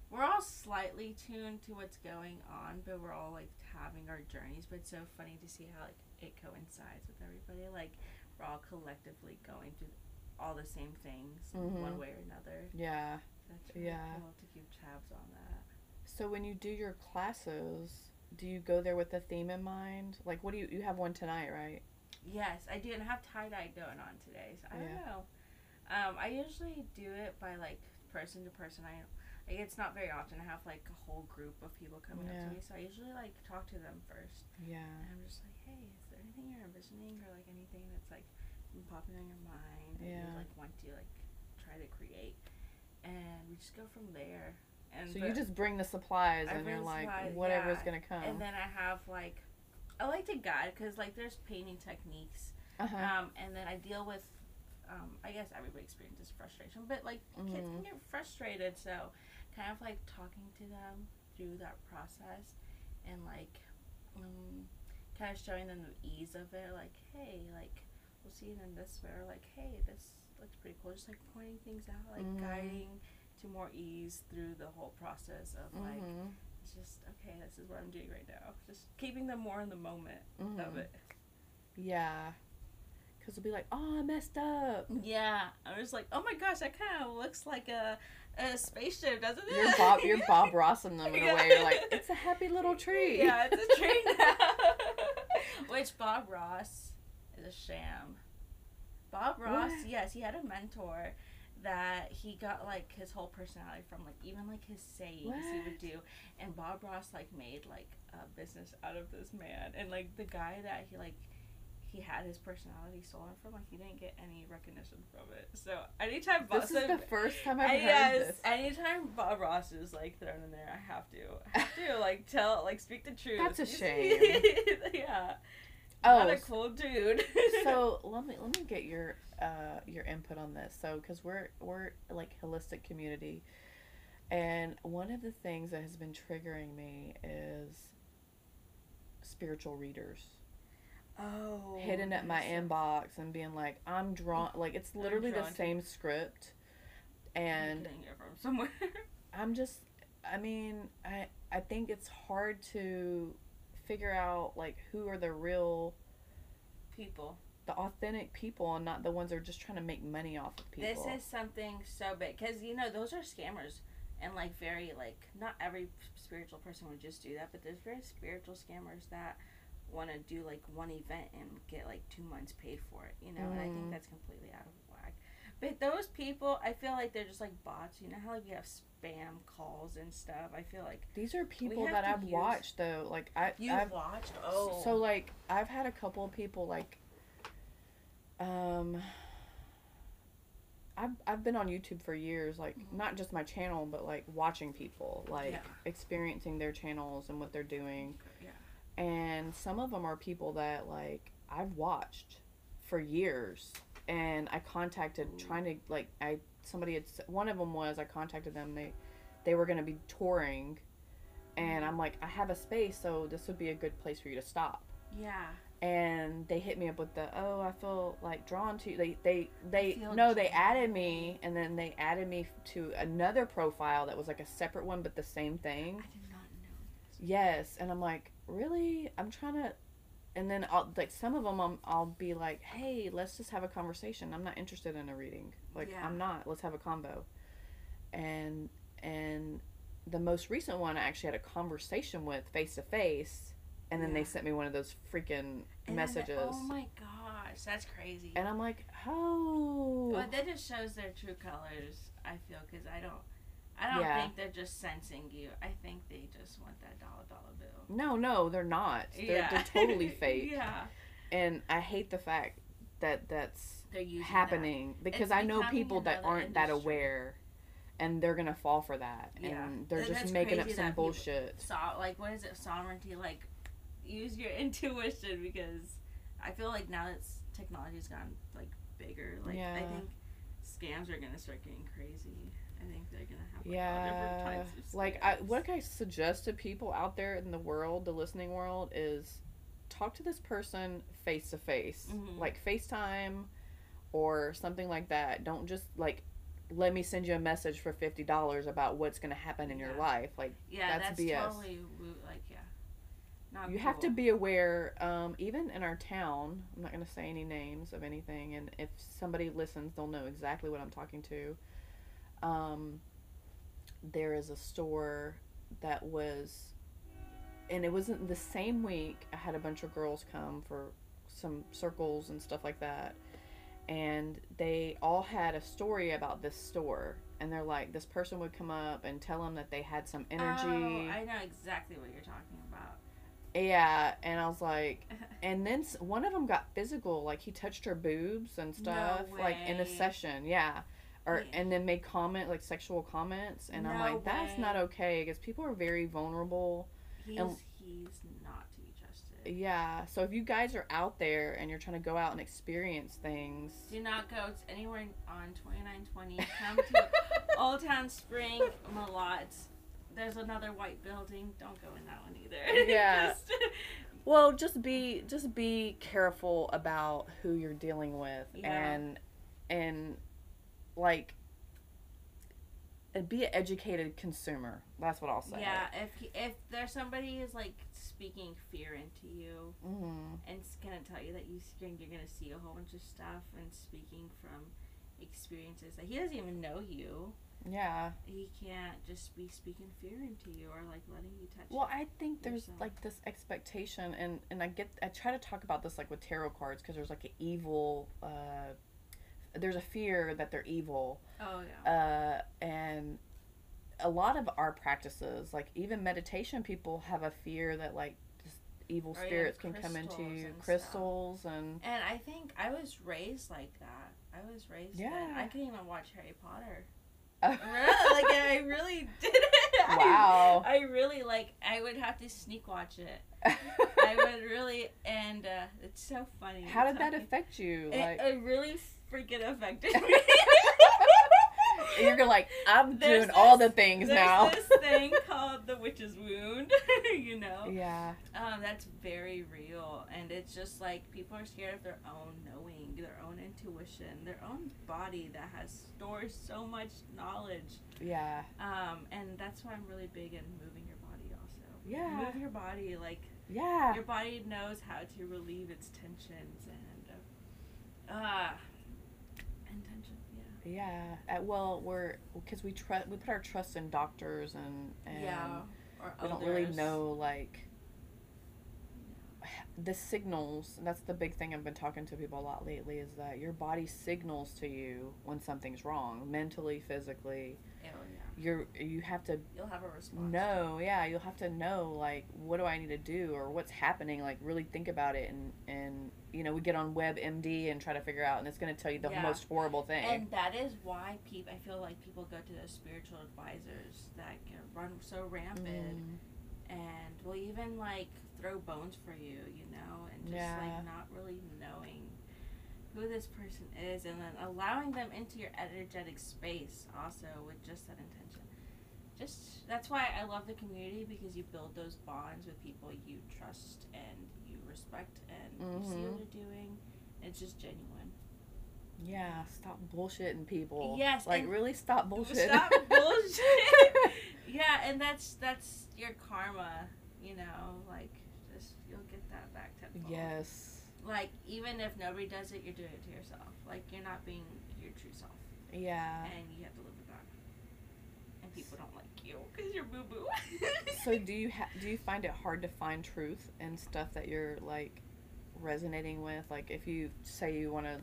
B: we're all slightly tuned to what's going on, but we're all like having our journeys. But it's so funny to see how like it coincides with everybody. Like we're all collectively going through all the same things in
A: Mhm.
B: one way or another.
A: yeah.
B: That's really
A: Yeah.
B: cool to keep tabs on that.
A: So when you do your classes, do you go there with a theme in mind? Like, what do you you have one tonight, right?
B: Yes, I do, and I have tie dye going on today. So I don't know. Um, I usually do it by like person to person. I like it's not very often. I have like a whole group of people coming up to me, so I usually like talk to them first,
A: Yeah.
B: and I'm just like, hey, is there anything you're envisioning or like anything that's like popping on your mind
A: Yeah.
B: you like want to like try to create, and we just go from there. And
A: So
B: the-
A: you just bring the supplies
B: I
A: and you're like,
B: supplies,
A: whatever's
B: yeah.
A: gonna come.
B: and then I have like I like to guide because like there's painting techniques
A: uh huh.
B: um, and then I deal with, um, I guess everybody experiences frustration, but like kids
A: Mhm.
B: can get frustrated, so kind of like talking to them through that process and like, um, kind of showing them the ease of it, like, hey, like, it in this way, or like, hey, this looks pretty cool, just like pointing things out, like
A: Mhm.
B: guiding to more ease through the whole process of like,
A: Mhm.
B: it's just, okay, this is what I'm doing right now. Just keeping them more in the moment of
A: Mhm.
B: it.
A: Yeah. Cause they'll be like, oh, I messed up.
B: Yeah, I was like, oh my gosh, that kind of looks like a, a spaceship, doesn't it?
A: You're Bob. You're Bob Rossing them in
B: Yeah.
A: a way. You're like, it's a happy little tree.
B: Yeah, it's a tree now. Which Bob Ross is a sham. Bob Ross,
A: What?
B: yes, he had a mentor that he got like his whole personality from, like even like his sayings he would do, and Bob Ross like made like a business out of this man, and like the guy that he like. He had his personality stolen from, like he didn't get any recognition from it. So anytime Bob,
A: This is the first time I've
B: I-
A: heard
B: yes,
A: this.
B: anytime Bob Ross is like thrown in there, I have to, I have to like tell, like speak the truth.
A: That's a shame.
B: yeah.
A: Oh,
B: not a cool dude.
A: so let me let me get your uh your input on this. So because we're we're like holistic community. And one of the things that has been triggering me is spiritual readers.
B: Oh,
A: hitting at my inbox and being like i'm drawn like it's literally the
B: drawn to-
A: same script.
B: I'm
A: and
B: getting it from somewhere.
A: i'm just i mean i i think it's hard to figure out like who are the real
B: People,
A: the authentic people and not the ones that are just trying to make money off of people
B: this is something so big because you know those are scammers. And like very like not every spiritual person would just do that, but there's very spiritual scammers that want to do like one event and get like two months paid for it, you know. And I think
A: Mhm.
B: that's completely out of. But those people, I feel like they're just like bots. You know how like you have spam calls and stuff. I feel like
A: These are people that I've
B: use-
A: watched though. Like I,
B: you've
A: I've
B: watched. Oh,
A: so like I've had a couple of people like, um, I've I've been on YouTube for years. Like
B: Mhm.
A: not just my channel, but like watching people, like
B: Yeah.
A: experiencing their channels and what they're doing.
B: yeah,
A: and some of them are people that like I've watched for years and I contacted trying to like I somebody had one of them was I contacted them they they were going to be touring and mm-hmm. I'm like I have a space so this would be a good place for you to stop
B: yeah.
A: and they hit me up with the oh I feel like drawn to you they they they no they added me and then they added me to another profile that was like a separate one but the same thing
B: I did not know. This.
A: Yes, and I'm like, really? I'm trying to, and then I'll like some of them. I'm, um, I'll be like, hey, let's just have a conversation. I'm not interested in a reading. Like
B: Yeah.
A: I'm not. Let's have a combo. And and the most recent one, I actually had a conversation with face to face, and then they sent me one of those freaking
B: And then-
A: messages,
B: oh my gosh, that's crazy.
A: and I'm like, oh,
B: But that just shows their true colors. I feel because I don't, I don't
A: Yeah.
B: think they're just sensing you. I think they just want that dollar dollar bill.
A: no, no, they're not. They're, they're totally fake,
B: yeah,
A: and I hate the fact that that's happening because
B: It's
A: I know people that aren't that aware and they're gonna fall for that
B: Yeah.
A: and they're
B: And
A: just making up some bullshit
B: That. So, like, what is it? Sovereignty. Like, use your intuition because I feel like now that technology's gone like bigger, like I think scams are gonna start getting crazy. I think they're gonna have like, all different
A: yeah.
B: types of
A: like I, what I suggest to people out there in the world the listening world is talk to this person face to face like FaceTime or something like that. Don't just like let me send you a message for $50 about what's going to happen in your life. Like
B: yeah,
A: that's
B: that's,
A: BS.
B: totally like yeah. Not
A: you have to be aware um, even in our town i'm not going to say any names of anything and if somebody listens they'll know exactly what i'm talking to um, there is a store that was and it wasn't the same week i had a bunch of girls come for some circles and stuff like that. And they all had a story about this store. And they're like this person would come up and tell them that they had some energy.
B: Oh, I know exactly what you're talking about.
A: yeah, and I was like, and then one of them got physical, like he touched her boobs and stuff, like in a session, yeah, or
B: Yeah.
A: and then made comment like sexual comments, and I'm
B: No
A: like, that's not okay because people are very vulnerable.
B: He's
A: And-
B: he's not to be trusted.
A: Yeah, so if you guys are out there and you're trying to go out and experience things,
B: Do not go to anywhere on 2920. Come to Old Town Spring, Malott. There's another white building. Don't go in that one either.
A: Yeah.
B: Just-
A: well, just be just be careful about who you're dealing with,
B: Yeah.
A: and and like and be an educated consumer. That's what I'll say.
B: yeah, if if there's somebody who's like speaking fear into you
A: hmm
B: and it's gonna tell you that you you're gonna see a whole bunch of stuff and speaking from experiences that he doesn't even know you,
A: Yeah.
B: he can't just be speaking fear into you or like letting you touch.
A: Well, I think there's
B: yourself.
A: like this expectation, and and I get I try to talk about this like with tarot cards because there's like an evil. Uh, there's a fear that they're evil,
B: oh yeah.
A: uh, and a lot of our practices, like even meditation, people have a fear that like evil
B: Or even
A: spirits can come into
B: crystals and stuff.
A: and
B: And I think I was raised like that. I was raised. Yeah. I couldn't even watch Harry Potter. really? Like I really did it. I-
A: Wow.
B: I, really like. I would have to sneak watch it. I would really, and uh, it's so funny.
A: How did that affect you?
B: It,
A: Like
B: it really freaking affected me.
A: you're like I'm
B: There's
A: doing all the things
B: There's
A: now.
B: this thing called the witch's wound. you know.
A: yeah.
B: Um, that's very real, and it's just like people are scared of their own knowing, their own intuition, their own body that has stores so much knowledge.
A: Yeah.
B: Um, and that's why I'm really big in moving your body. Also,
A: Yeah.
B: move your body. Like
A: Yeah.
B: your body knows how to relieve its tensions and uh, uh tension. Yeah.
A: Uh, well, we're because we trust we put our trust in doctors and and
B: yeah.
A: We don't really know like the signals and that's the big thing i've been talking to people a lot lately is that your body signals to you when something's wrong mentally physically. You're you have to
B: You'll have a response.
A: know yeah you'll have to know like what do i need to do or what's happening like really think about it and and you know we get on webmd and try to figure out and it's going to tell you the
B: Yeah.
A: most horrible thing
B: And that is why people. I feel like people go to those spiritual advisors that can run so rampant
A: Mm,
B: and will even like throw bones for you, you know, and just
A: Yeah.
B: like not really knowing who this person is, and then allowing them into your energetic space also with just that intention. Just that's why I love the community because you build those bonds with people you trust and you respect and you see what
A: Mhm.
B: they're doing. It's just genuine.
A: yeah stop bullshitting people
B: Yes,
A: like really stop bullshit
B: Stop bullshit. yeah, and that's that's your karma, you know, like just you'll get that back tenfold.
A: yes
B: Like even if nobody does it, you're doing it to yourself. Like you're not being your true self,
A: yeah
B: and you have to live with that. And people don't you because you're boo boo.
A: so do you ha- do you find it hard to find truth and stuff that you're like resonating with like if you say you want to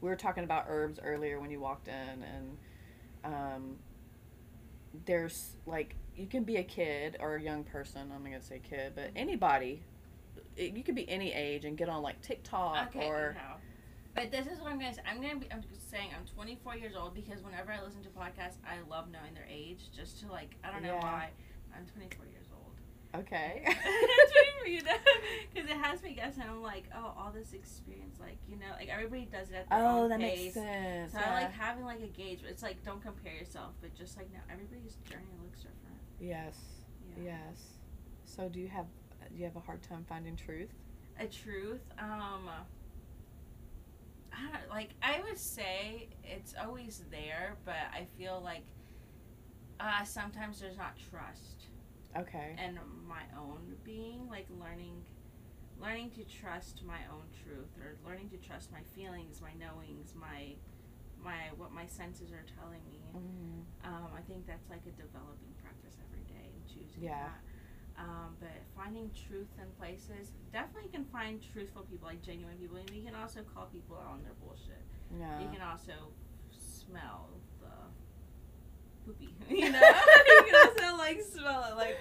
A: we were talking about herbs earlier when you walked in and um there's like you can be a kid or a young person i'm not gonna say kid but anybody it, you could be any age and get on like tiktok
B: okay,
A: or
B: no. But this is what I'm gonna say. I'm gonna be. I'm just saying I'm 24 years old because whenever I listen to podcasts, I love knowing their age, just to like. I don't know
A: Yeah.
B: why. I'm 24 years old.
A: okay
B: because it has me guessing. I'm like, oh, all this experience, like you know, like everybody does it at their
A: oh
B: own
A: that
B: pace.
A: makes sense
B: So
A: yeah.
B: I like having like a gauge. But it's like don't compare yourself, but just like now, everybody's journey looks different.
A: yes
B: Yeah.
A: yes so do you have do you have a hard time finding truth
B: A truth. Um. I don't like. I would say it's always there, but I feel like uh, sometimes there's not trust.
A: okay
B: and my own being like learning learning to trust my own truth or learning to trust my feelings my knowings my my what my senses are telling me
A: Mhm.
B: um, i think that's like a developing practice every day and choosing
A: Yeah.
B: that um, but finding truth in places definitely can find truthful people like genuine people and you can also call people out on their bullshit
A: yeah
B: you can also smell the poopy you know you can also like smell it like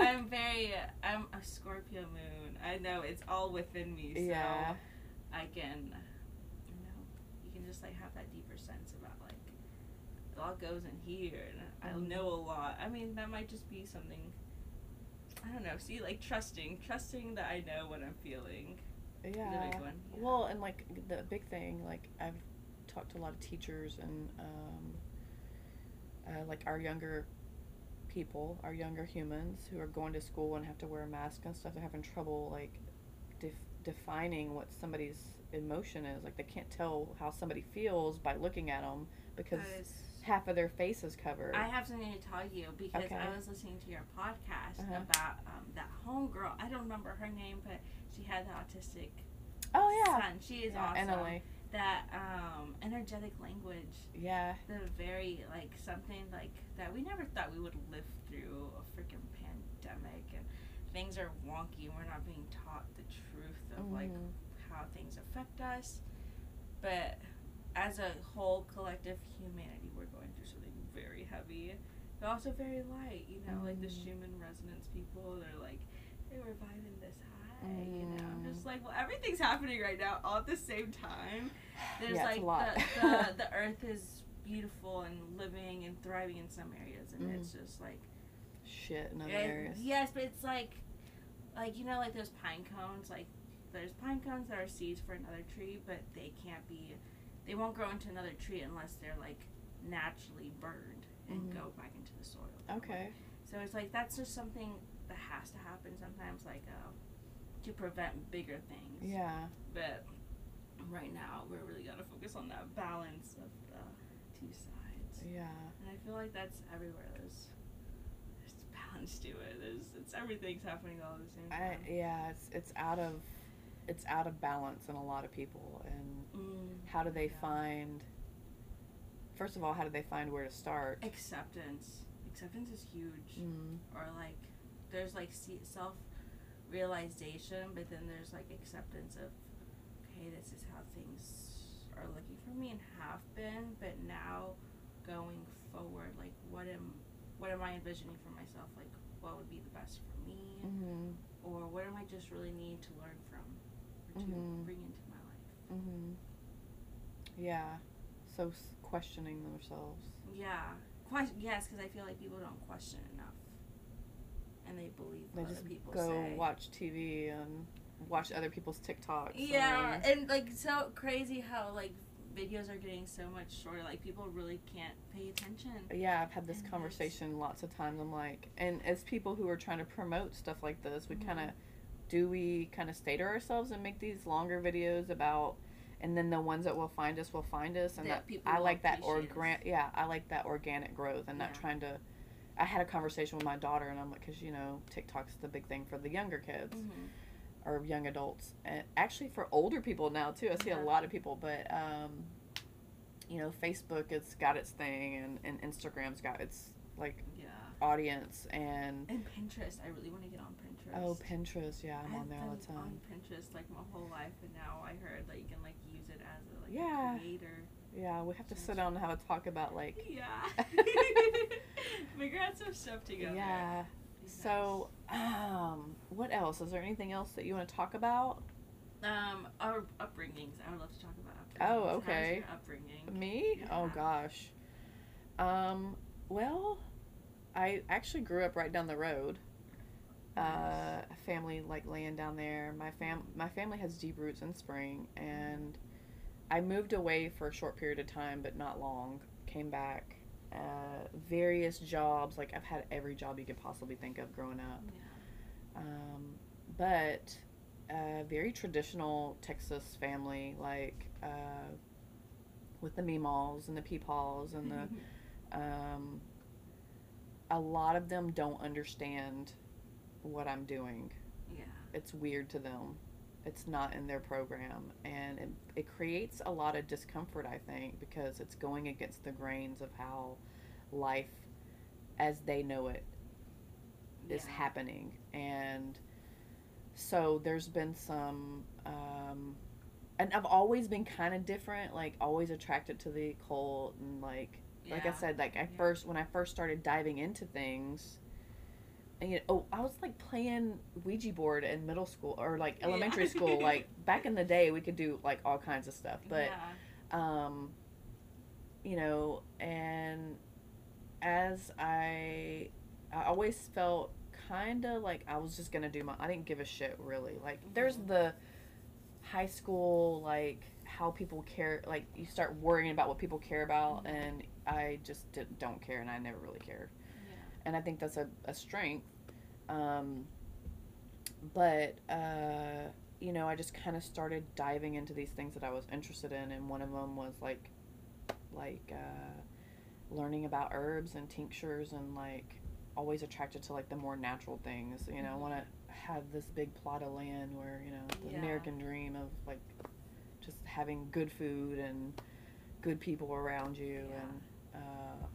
B: I'm very. I'm a Scorpio moon. I know it's all within me, so
A: Yeah.
B: I can. You know, you can just like have that deeper sense about like a lot goes in here, and I
A: Mhm.
B: know a lot. I mean, that might just be something. I don't know. See, like trusting, trusting that I know what I'm feeling.
A: yeah.
B: yeah.
A: Well, and like the big thing, like I've talked to a lot of teachers and um, uh, like our younger people, our younger humans who are going to school and have to wear a mask and stuff. They're having trouble like def- defining what somebody's emotion is. Like they can't tell how somebody feels by looking at them because
B: is-
A: half of their face is covered.
B: I have something to tell you because
A: Okay.
B: I was listening to your podcast
A: Uh-huh.
B: about um, that homegirl. I don't remember her name, but she had the autistic
A: oh yeah.
B: son. She is
A: yeah,
B: awesome.
A: Annalee.
B: That um, energetic language,
A: Yeah.
B: the very like something like that we never thought we would live through a freaking pandemic and things are wonky and we're not being taught the truth of like
A: Mhm.
B: how things affect us. But as a whole collective humanity, we're going through something very heavy, but also very light. You know, like the
A: Mhm.
B: Schumann resonance people, they're like, hey, we're vibing this high. You know, I'm
A: Mm.
B: just like, well, everything's happening right now all at the same time. There's
A: Yeah,
B: like the, the the earth is beautiful and living and thriving in some areas, and
A: Mm.
B: it's just like
A: Shit in other areas.
B: Yes, but it's like, like you know, like those pine cones. Like there's pine cones that are seeds for another tree, but they can't be, they won't grow into another tree unless they're like naturally burned and
A: Mhm.
B: go back into the soil.
A: Okay.
B: So it's like that's just something that has to happen sometimes, like uh, to prevent bigger things.
A: Yeah.
B: But right now, we're really gotta focus on that balance of the two sides.
A: Yeah.
B: And I feel like that's everywhere. There's there's balance to it. There's it's everything's happening all at the same
A: I
B: time.
A: yeah, it's it's out of it's out of balance in a lot of people and
B: Mm,
A: how do they
B: yeah.
A: find first of all, how do they find where to start?
B: acceptance? Acceptance is huge.
A: Mm.
B: Or like there's like self realization, but then there's like acceptance of, okay, this is how things are looking for me and have been, but now going forward, like what am what am I envisioning for myself? Like what would be the best for me,
A: Mhm.
B: or what am I just really need to learn from, to
A: Mhm.
B: bring into my life?
A: Mhm. Yeah. So s- questioning themselves.
B: Yeah, Ques- yes, because I feel like people don't question enough, and they believe
A: They
B: what
A: just
B: other people say.
A: go
B: say.
A: watch TV and watch other people's TikToks.
B: Yeah,
A: and-
B: and like so crazy how like videos are getting so much shorter. Like people really can't pay attention.
A: yeah, I've had this
B: And
A: conversation lots of times. I'm like, and as people who are trying to promote stuff like this, we
B: Mhm.
A: kind of do we kind of stay to ourselves and make these longer videos about, and then the ones that will find us will find us, and
B: That
A: that,
B: people
A: I like that
B: appreciate us.
A: organ. Yeah, I like that organic growth and not trying to. I had a conversation with my daughter, and I'm like, because you know, TikTok's the big thing for the younger kids.
B: Mm-hmm.
A: or young adults and actually for older people now too i see
B: Yeah.
A: a lot of people but um you know facebook it's got its thing and, and instagram's got its like
B: Yeah.
A: audience and
B: And Pinterest, I really want to get on Pinterest.
A: oh pinterest yeah i'm
B: I've
A: on there all the
B: been on
A: time
B: Pinterest like my whole life, and now I heard that you can like use it as a like
A: Yeah.
B: a creator.
A: yeah we have to sit down and have a talk about like
B: Yeah. Figure out some stuff together.
A: yeah so um what else is there anything else that you want to talk about
B: um, our upbringings. I would love to talk about. Upbringings.
A: Oh, okay.
B: your upbringing.
A: Me? Oh gosh. Um, well, I actually grew up right down the road. Uh, a family like land down there. My fam my family has deep roots in Spring, and I moved away for a short period of time, but not long. Came back. Uh, various jobs. Like I've had every job you could possibly think of growing up.
B: Yeah.
A: Um, but a very traditional Texas family, like uh, with the Meemaws and the Peepaws and the um, a lot of them don't understand what I'm doing.
B: yeah.
A: It's weird to them. It's not in their program, and it, it creates a lot of discomfort. I think because it's going against the grains of how life, as they know it, is
B: Yeah.
A: happening and so there's been some um and i've always been kind of different like always attracted to the occult and like like i said like i
B: Yeah.
A: first when i first started diving into things and you know, oh i was like playing ouija board in middle school or like
B: Yeah.
A: elementary school like back in the day we could do like all kinds of stuff but
B: yeah.
A: um, you know, and as I, I always felt kind of like I was just gonna do my. I didn't give a shit really. Like there's
B: Mhm.
A: the high school like how people care. Like you start worrying about what people care about,
B: Mhm.
A: and I just did, don't care, and I never really cared.
B: yeah.
A: And I think that's a, a strength. Um, but uh, you know, I just kind of started diving into these things that I was interested in, and one of them was like, like uh, learning about herbs and tinctures, and like always attracted to like the more natural things. You know, I want to have this big plot of land where you know the
B: Yeah.
A: American dream of like just having good food and good people around you,
B: Yeah.
A: and uh,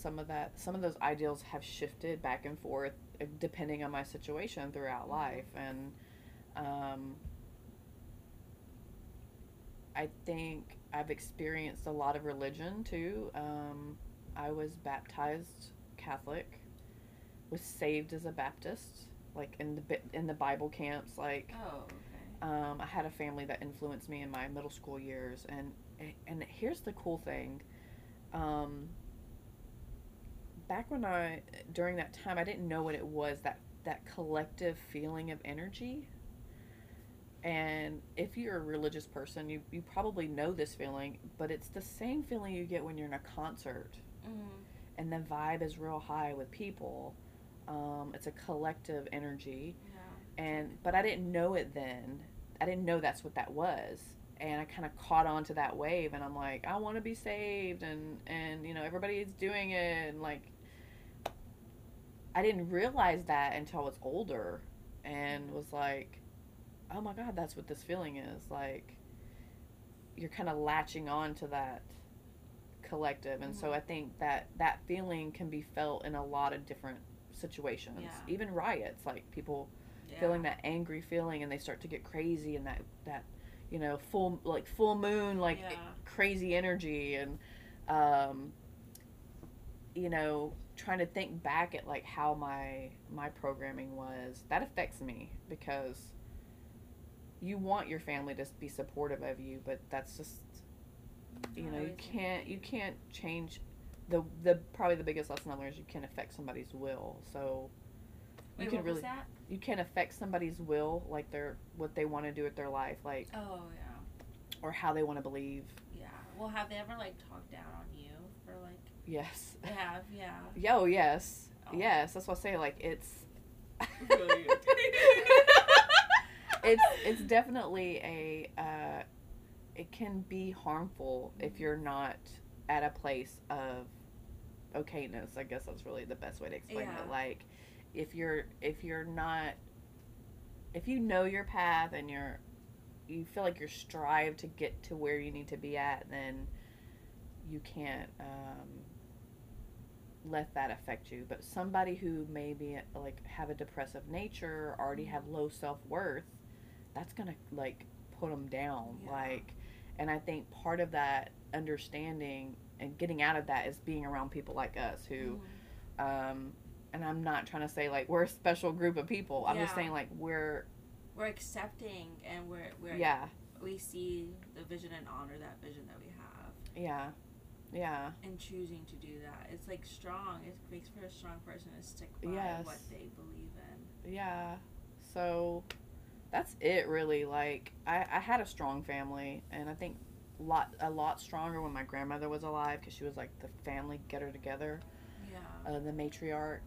A: some of that some of those ideals have shifted back and forth uh, depending on my situation throughout
B: Mhm.
A: life and um, i think i've experienced a lot of religion too um, i was baptized catholic was saved as a baptist like in the in the bible camps like
B: Oh, okay.
A: um, I had a family that influenced me in my middle school years, and and here's the cool thing. Um, back when I during that time, I didn't know what it was that that collective feeling of energy. And if you're a religious person, you you probably know this feeling, but it's the same feeling you get when you're in a concert,
B: Mm-hmm.
A: and the vibe is real high with people. Um, it's a collective energy
B: Yeah.
A: and but I didn't know it then. I didn't know that's what that was, and I kind of caught on to that wave, and I'm like, I want to be saved, and and you know everybody's doing it, and like I didn't realize that until I was older, and was like, oh my god, that's what this feeling is like. You're kind of latching on to that collective, and so
B: Mhm.
A: I think that that feeling can be felt in a lot of different situations,
B: Yeah.
A: even riots, like people
B: yeah.
A: feeling that angry feeling and they start to get crazy and that that you know full like full moon like
B: Yeah.
A: crazy energy and um you know trying to think back at like how my my programming was that affects me because you want your family to be supportive of you but that's just you know you can't you can't change the the probably the biggest lesson I learned is you can't affect somebody's will. So you
B: Wait,
A: can really you can affect somebody's will like their what they want to do with their life like
B: Oh yeah,
A: or how they want to believe.
B: Yeah. Well, have they ever like talked down on you for like?
A: Yes
B: They have, yeah.
A: yo yes
B: Oh.
A: yes that's what i say like it's it's it's definitely a uh it can be harmful if you're not at a place of okayness i guess that's really the best way to explain
B: Yeah.
A: it like if you're if you're not if you know your path and you're you feel like you're strive to get to where you need to be at then you can't um, let that affect you but somebody who maybe like have a depressive nature already have low self-worth that's gonna like put them down
B: Yeah.
A: like and i think part of that understanding and getting out of that is being around people like us who
B: Mhm.
A: um and i'm not trying to say like we're a special group of people. I'm just saying like we're
B: We're accepting and we're we're
A: yeah.
B: we see the vision and honor that vision that we have.
A: Yeah yeah
B: and choosing to do that. It's like strong. It makes for a strong person to stick by
A: Yes.
B: what they believe in.
A: yeah so that's it really like i i had a strong family and i think lot a lot stronger when my grandmother was alive because she was like the family getter together
B: Yeah.
A: uh, the matriarch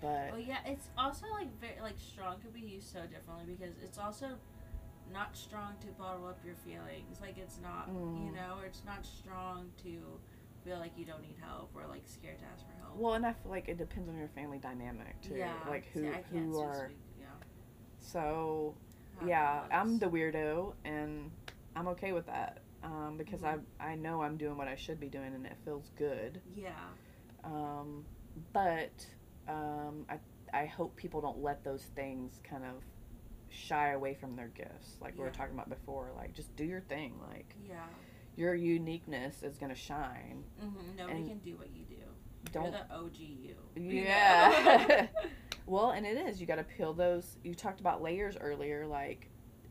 A: but
B: Well, yeah, it's also like very like strong could be used so differently because it's also not strong to bottle up your feelings. Like it's not, you
A: Mm.
B: know, or it's not strong to feel like you don't need help or like scared to ask for help.
A: well and i feel like it depends on your family dynamic too
B: yeah,
A: like who
B: see,
A: who are
B: speak, yeah.
A: so
B: how
A: yeah i'm the weirdo and i'm okay with that um, because
B: Mhm.
A: I, I know i'm doing what i should be doing and it feels good
B: yeah,
A: um, but um, I, I hope people don't let those things kind of shy away from their gifts like we were talking about before like just do your thing like
B: yeah.
A: Your uniqueness is going to shine
B: Mm-hmm. Nobody
A: And
B: can do what you do.
A: don't
B: You're the OG you.
A: Yeah. well and it is you got to peel those you talked about layers earlier like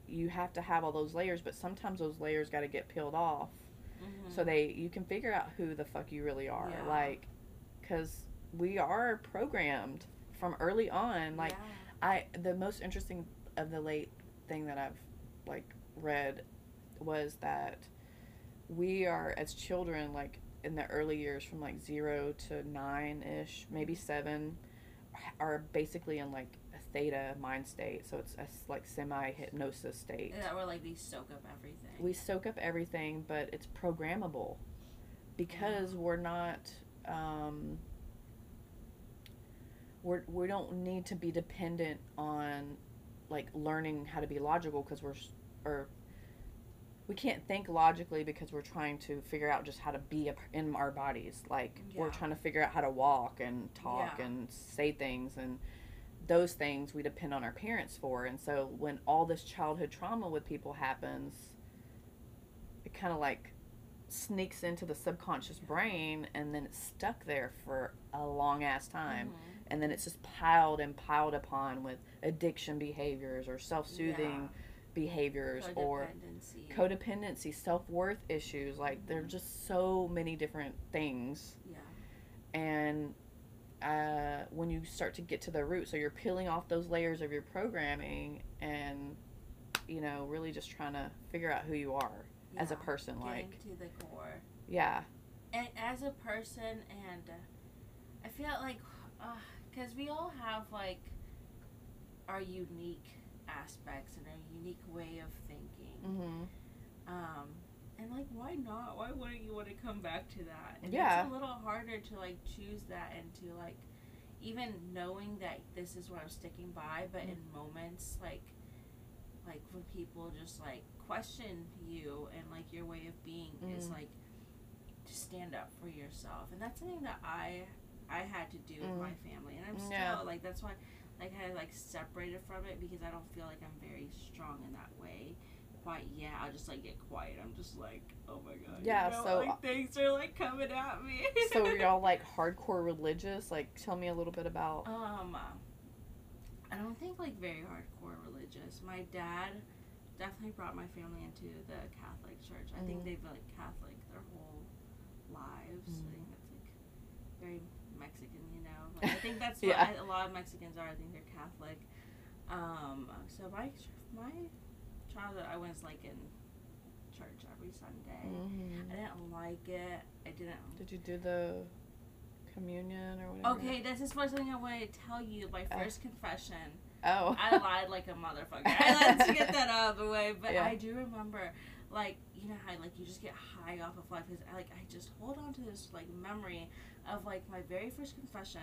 A: you have to have all those layers but sometimes those layers got to get peeled off
B: Mhm.
A: so they you can figure out who the fuck you really are
B: Yeah.
A: like because we are programmed from early on like
B: yeah.
A: i the most interesting of the late thing that i've like read was that we are as children like in the early years from like zero to nine ish maybe seven are basically in like a theta mind state so it's a like semi hypnosis state
B: that where like we soak up everything.
A: we soak up everything, but it's programmable because we're not. Um, we're, we don't need to be dependent on like learning how to be logical because we're or we can't think logically because we're trying to figure out just how to be a, in our bodies. Like we're trying to figure out how to walk and talk
B: Yeah.
A: and say things and those things we depend on our parents for. And so when all this childhood trauma with people happens it kind of like sneaks into the subconscious brain and then it's stuck there for a long ass time.
B: Mhm.
A: and then it's just piled and piled upon with addiction behaviors or self-soothing behaviors or
B: Codependency.
A: codependency self-worth issues like there are just so many different things
B: Yeah.
A: and uh, when you start to get to the root so you're peeling off those layers of your programming and you know really just trying to figure out who you are as a person like
B: to the core.
A: yeah
B: and as a person and uh, i feel like because we all have like our unique aspects and a unique way of thinking
A: mm-hmm.
B: um and like why not why wouldn't you want to come back to that and
A: Yeah.
B: it's a little harder to like choose that and to like even knowing that this is what i'm sticking by but in moments like like when people just like question you and like your way of being is
A: Mm.
B: like to stand up for yourself and that's something that i I had to do with my family, and I'm still
A: Yeah.
B: like that's why like kind of like separated from it because I don't feel like I'm very strong in that way. Quite yeah, I'll just like get quiet. I'm just like, oh my god.
A: Yeah,
B: you know,
A: so-
B: like things are like coming at me.
A: so are y'all like hardcore religious? Like, tell me a little bit about.
B: Um, I don't think like very hardcore religious. My dad definitely brought my family into the Catholic Church. I think
A: Mhm.
B: they've been like Catholic their whole lives.
A: Mhm.
B: I think that's like very Mexican, you know. Like, I think that's what
A: Yeah.
B: I, a lot of Mexicans are. I think they're Catholic. Um, so my my childhood, I was like in church every Sunday.
A: Mhm.
B: I didn't like it. I didn't
A: Did you do the communion or whatever?
B: Okay, this is something I want to tell you. My
A: Uh.
B: first confession.
A: Oh.
B: I lied like a motherfucker. I let's get that out of the way. But
A: Yeah.
B: I do remember, like you know how like you just get high off of life. Because I like I just hold on to this like memory of like my very first confession,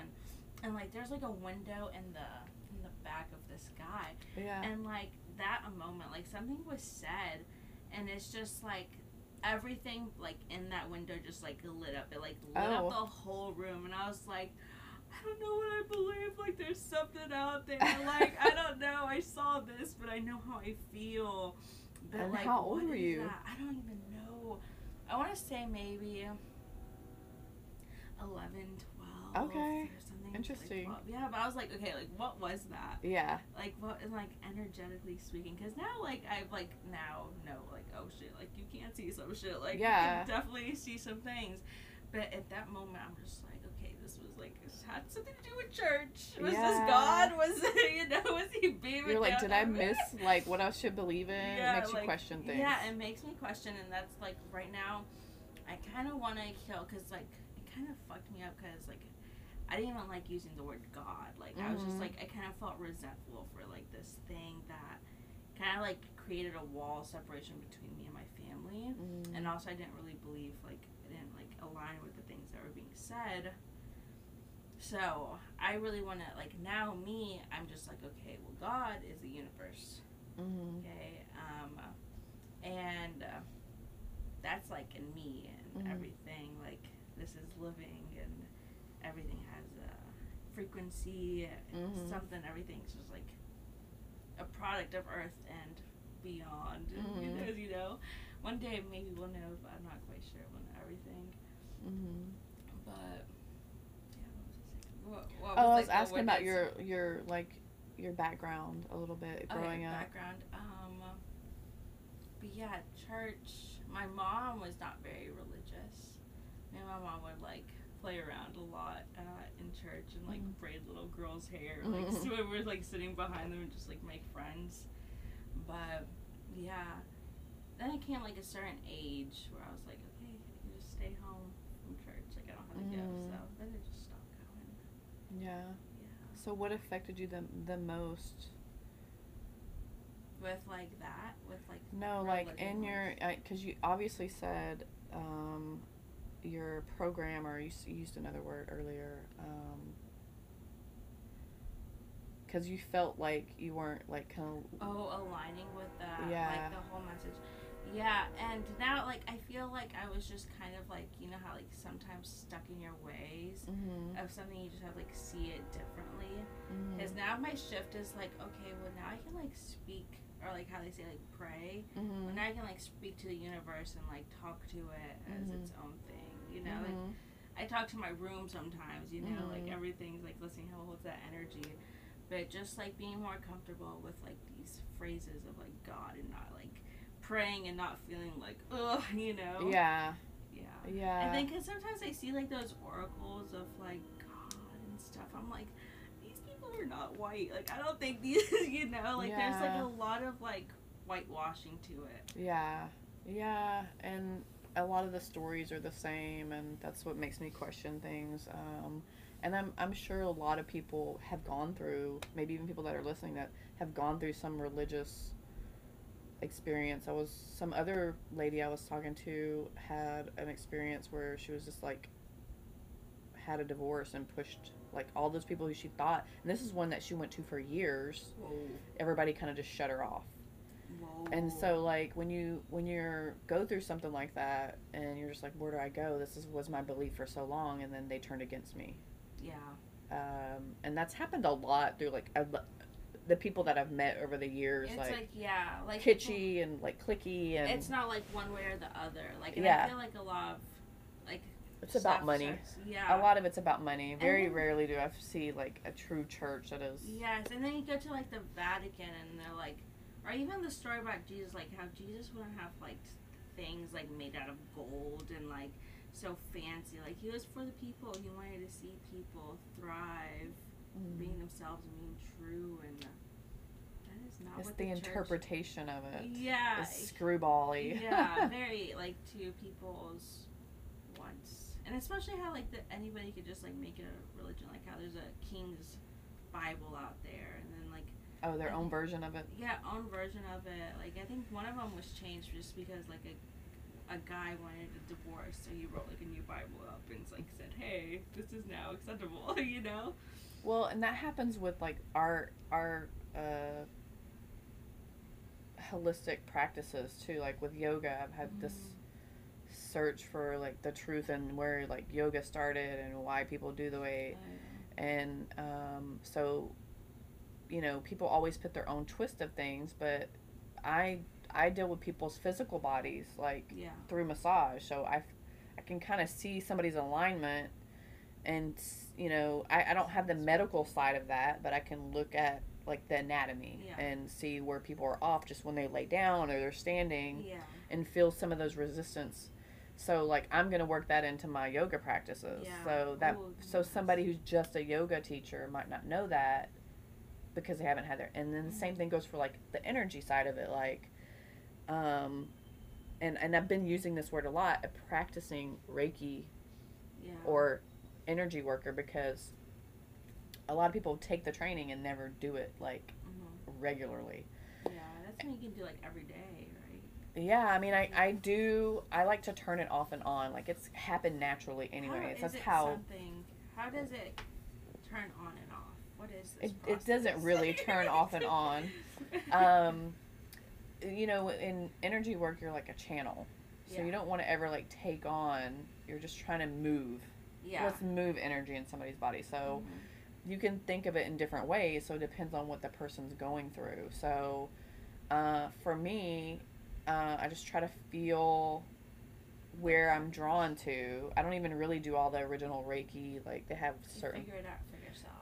B: and like there's like a window in the in the back of this guy,
A: yeah.
B: and like that a moment like something was said, and it's just like everything like in that window just like lit up. It like lit
A: Oh.
B: up the whole room, and I was like. I don't know what I believe. Like, there's something out there. Like, I don't know. I saw this, but I know how I feel. But
A: And
B: like,
A: how old were you?
B: that? I don't even know. I want to say maybe 11, 12.
A: Okay.
B: Something. like
A: Interesting.
B: Yeah, but I was like, okay, like, what was that?
A: yeah.
B: Like, what, and, like, energetically speaking? Because now, like, I've, like, now know, like, oh shit, like, you can't see some shit. Like,
A: Yeah.
B: you can definitely see some things. But at that moment, I'm just like, okay, this was like, had something to do with church. Was
A: Yeah.
B: this God? Was it, you know, was he beaming
A: You're like, did I miss like what I should believe in?
B: Yeah,
A: it makes
B: like,
A: you question things.
B: Yeah, it makes me question, and that's like right now, I kind of want to kill because like it kind of fucked me up because like I didn't even like using the word God. Like I was just
A: Mhm.
B: like I kind of felt resentful for like this thing that kind of like created a wall separation between me and my family,
A: Mm.
B: and also I didn't really believe like I didn't like align with the things that were being said. So I really want to like now me I'm just like okay well God is the universe
A: Mhm.
B: okay um and uh, that's like in me and
A: Mhm.
B: everything like this is living and everything has a frequency and something everything's just like a product of earth and beyond
A: Mhm.
B: knows you know one day maybe we'll know but i'm not quite sure know everything
A: Mhm.
B: but yeah what was I saying? What, what
A: Oh, I was
B: the
A: asking about your your like your background a little bit
B: Okay,
A: growing up.
B: background. Um, but yeah, church. My mom was not very religious. And my mom would like play around a lot uh, in church and like
A: Mhm.
B: braid little girls' hair. Like so we were like sitting behind them and just like make friends. But yeah, then it came like a certain age where I was like, okay, I can just stay home from church. Like I don't have to go.
A: Mhm.
B: So then it just stopped going.
A: Yeah.
B: Yeah.
A: So what affected you the the most?
B: With like that, with like
A: No, like in your because you obviously said um, your program, or you, used another word earlier. Because you felt like you weren't like kind of.
B: Oh, aligning with the
A: Yeah.
B: like the whole message. Yeah, and now like I feel like I was just kind of like you know how like sometimes stuck in your ways
A: Mm-hmm.
B: of something you just have like see it differently.
A: mm-hmm.
B: Because now my shift is like okay, well now I can like speak or like how they say like pray.
A: Mm-hmm.
B: Well, now I can like speak to the universe and like talk to it as
A: Mhm.
B: its own thing. You know, like
A: Mhm.
B: I talk to my room sometimes, you know, like
A: Mhm.
B: everything's like listening how holds that energy. But just like being more comfortable with like these phrases of like God and not like praying and not feeling like ugh, you know.
A: yeah,
B: Yeah.
A: yeah.
B: And then because sometimes I see like those oracles of like God and stuff, I'm like, these people are not white. Like I don't think these, you know, like there's like a lot of like whitewashing to it.
A: Yeah, yeah, and a lot of the stories are the same, and that's what makes me question things. Um, and I'm I'm sure a lot of people have gone through, maybe even people that are listening that have gone through some religious experience. I was some other lady I was talking to had an experience where she was just like had a divorce and pushed like all those people who she thought and this is one that she went to for years
B: Whoa.
A: everybody kind of just shut her off. And so like when you when you're go through something like that and you're just like where do i go this is was my belief for so long and then they turned against me
B: Yeah.
A: Um, and that's happened a lot through like I've, the people that I've met over the years,
B: It's
A: like,
B: like, yeah, like people-
A: kitschy and like clicky, and
B: It's not like one way or the other. Like
A: Yeah.
B: I feel like a lot of like
A: it's about money.
B: starts- yeah.
A: A lot of it's about money. Very
B: then-
A: rarely do I see like a true church that is.
B: Yes, and then you go to like the Vatican and they're like, or even the story about Jesus, like how Jesus wouldn't have like things like made out of gold and like so fancy. Like he was for the people. He wanted to see people thrive,
A: Mm.
B: being themselves and being true, and that is not
A: It's
B: what
A: the,
B: the, church-
A: interpretation of it.
B: Yeah.
A: It's screwbally.
B: yeah, very like to people's wants, and especially how like the, anybody could just like make it a religion. Like how there's a king's Bible out there, and
A: oh, their own version of it.
B: yeah, own version of it. Like I think one of them was changed just because like a a guy wanted a divorce, so he wrote like a new Bible up and like said, "Hey, this is now acceptable," you know.
A: Well, and that happens with like our our uh, holistic practices too. Like with yoga, I've had this search for like the truth and where like yoga started and why people do the way and um, so you know people always put their own twist of things but i i deal with people's physical bodies like
B: yeah,
A: through massage so i i can kind of see somebody's alignment and you know I, I don't have the medical side of that but i can look at like the anatomy
B: Yeah.
A: and see where people are off just when they lay down or they're standing
B: yeah,
A: and feel some of those resistance. So like I'm gonna work that into my yoga practices.
B: Yeah.
A: So that
B: Ooh,
A: so somebody who's just a yoga teacher might not know that because they haven't had their and then the same thing goes for like the energy side of it, like um and, and I've been using this word a lot, uh, practicing Reiki
B: yeah.
A: or energy worker because a lot of people take the training and never do it like
B: Mhm.
A: regularly.
B: Yeah, that's something you can do like every day, right?
A: Yeah, I mean, I, I do. I like to turn it off and on. Like it's happened naturally anyway.
B: How
A: It's that's
B: it
A: how
B: something. How does it turn on? What is this?
A: it, it doesn't really turn off and on. Um, you know, in energy work, you're like a channel, so
B: Yeah.
A: you don't want to ever like take on. You're just trying to move.
B: yeah.
A: Let's move energy in somebody's body. So
B: Mhm.
A: you can think of it in different ways. So it depends on what the person's going through. So uh, for me, uh, I just try to feel where I'm drawn to. I don't even really do all the original Reiki. Like they have certain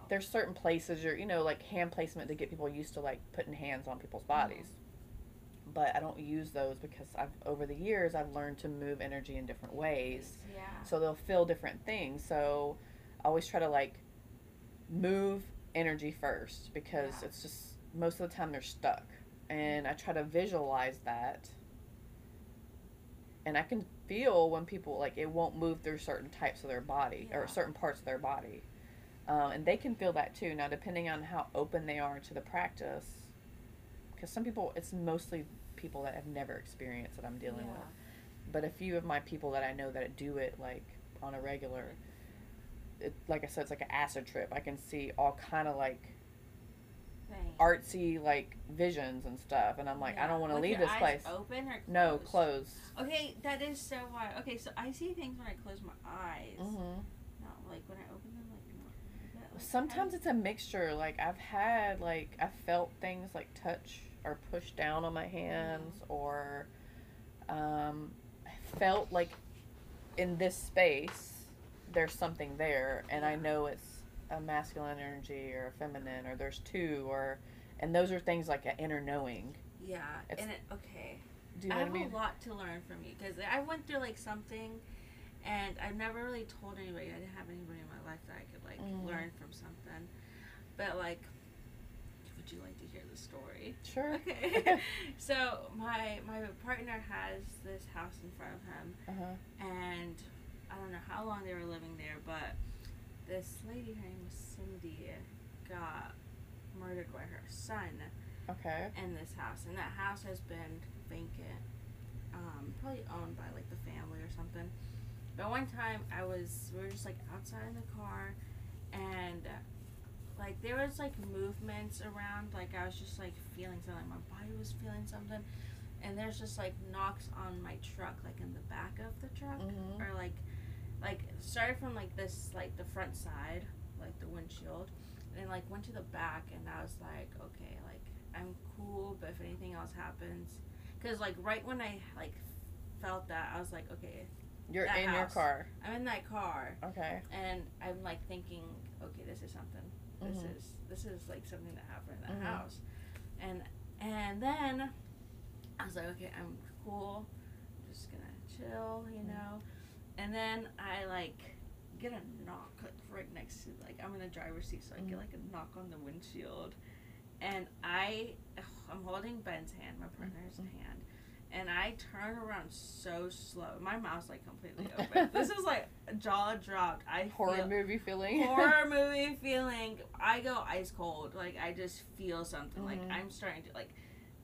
A: there's certain places or you know like hand placement to get people used to like putting hands on people's bodies. Mm-hmm. But I don't use those because I've over the years I've learned to move energy in different ways.
B: Yeah.
A: so they'll feel different things. So i always try to like move energy first because
B: Yeah.
A: it's just most of the time they're stuck. And i try to visualize that. And i can feel when people like it won't move through certain types of their body or certain parts of their body um, and they can feel that too now depending on how open they are to the practice because some people it's mostly people that have never experienced that i'm dealing
B: yeah.
A: with but a few of my people that I know that do it like on a regular, it, like I said, it's like an acid trip. I can see all kind of like
B: Thing.
A: artsy like visions and stuff, and I'm like, I don't want to leave this place.
B: Open or closed?
A: No,
B: closed?
A: close.
B: Okay, that is so wild. Okay, so I see things when I close my eyes.
A: hmm
B: Not like when I open them, like not. but, like,
A: Sometimes it's a mixture. Like I've had like I felt things like touch or push down on my hands, or um, I felt like in this space there's something there, and I know it's a masculine energy or a feminine, or there's two, or and those are things like an inner knowing.
B: Yeah,
A: It's-
B: and it, okay.
A: Do you
B: I
A: know
B: have
A: I mean?
B: a lot to learn from you because I went through like something, and I've never really told anybody. I didn't have anybody in my life that I could like
A: Mm.
B: learn from something. But like, would you like to hear the story?
A: Sure.
B: Okay. so my my partner has this house in front of him,
A: uh-huh.
B: and I don't know how long they were living there, but this lady, her name was Cindy, got murdered by her son
A: Okay.
B: in this house, and that house has been vacant, um, probably owned by like the family or something. But one time I was, we were just like outside in the car, and like there was like movements around, like I was just like feeling something, my body was feeling something, and there's just like knocks on my truck, like in the back of the truck,
A: Mhm.
B: or like, like started from like this, like the front side, like the windshield, and like went to the back, and I was like, okay, like I'm cool, but if anything else happens, because like right when I like felt that, I was like, okay,
A: You're in your car.
B: I'm in that car,
A: Okay.
B: and I'm like thinking, okay, this is something. This
A: Mhm.
B: is this is like something that happened in that
A: Mhm.
B: house, and and then I was like, okay, I'm cool, just gonna chill, you
A: Mhm.
B: know, and then I like get a knock like right next to like I'm in the driver's seat, so I get like a knock on the windshield, and I I'm holding Ben's hand, my partner's
A: Mhm.
B: hand. And I turn around so slow. My mouth's like completely open. this is like jaw dropped. I
A: Horror
B: feel,
A: movie feeling.
B: horror movie feeling. I go ice cold. Like I just feel something. Like
A: Mhm.
B: I'm starting to like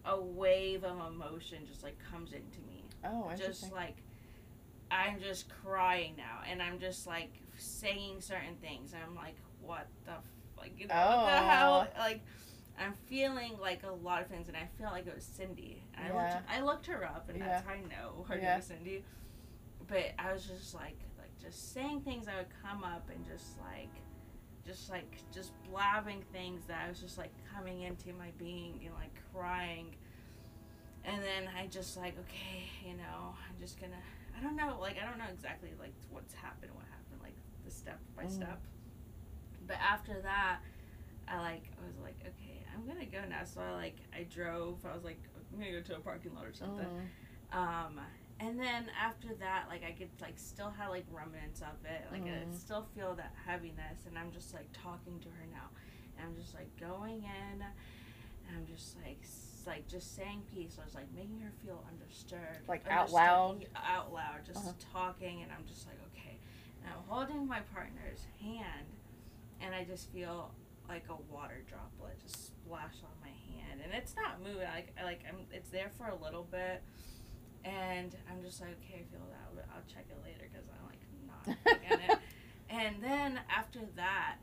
B: a wave of emotion just like comes into me.
A: oh.
B: Just like I'm just crying now, and I'm just like saying certain things. I'm like, what the f- like you know what the hell?
A: Oh.
B: Like I'm feeling like a lot of things, and I feel like it was Cindy. And I
A: Yeah.
B: looked I looked her up, and that's how I know her
A: Yeah.
B: name is Cindy. But I was just like like just saying things that would come up, and just like just like just blabbing things that I was just like coming into my being and like crying. And then I just like, okay, you know, I'm just gonna I don't know, like I don't know exactly like what's happened, what happened, like the step by
A: Mhm.
B: step. But after that, I like I was like, okay, I'm gonna go now. So I like I drove. I was like, I'm gonna go to a parking lot or something.
A: Mhm.
B: Um, and then after that, like I could like still have like remnants of it. Like I
A: Mhm.
B: still feel that heaviness, and I'm just like talking to her now, and I'm just like going in, and I'm just like s- like just saying peace. I was like making her feel understood,
A: Like out loud?
B: out loud, just
A: Uh-huh.
B: talking, and I'm just like okay, and I'm holding my partner's hand, and I just feel like a water droplet just splash on my hand, and it's not moving. Like I like I'm, it's there for a little bit, and I'm just like, okay, I feel that, but I'll check it later because I'm like not looking at it. And then after that,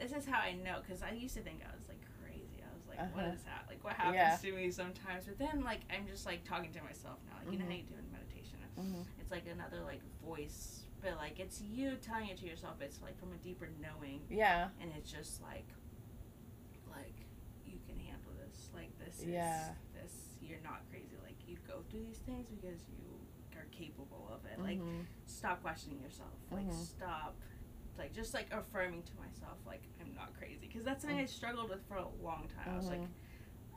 B: this is how I know because I used to think I was like crazy. I was like, what
A: Uh-huh.
B: is that? Like, what happens
A: Yeah.
B: to me sometimes? But then like I'm just like talking to myself now. Like you know how
A: Mhm.
B: you do in meditation.
A: Mhm.
B: It's like another like voice, but like it's you telling it to yourself. It's like from a deeper knowing
A: Yeah.
B: and it's just like you can handle this like this
A: Yeah.
B: is this you're not crazy like you go through these things because you are capable of it like
A: Mhm.
B: stop questioning yourself like
A: Mhm.
B: stop like just like affirming to myself like i'm not crazy because that's something i struggled with for a long time i was like
A: Mhm.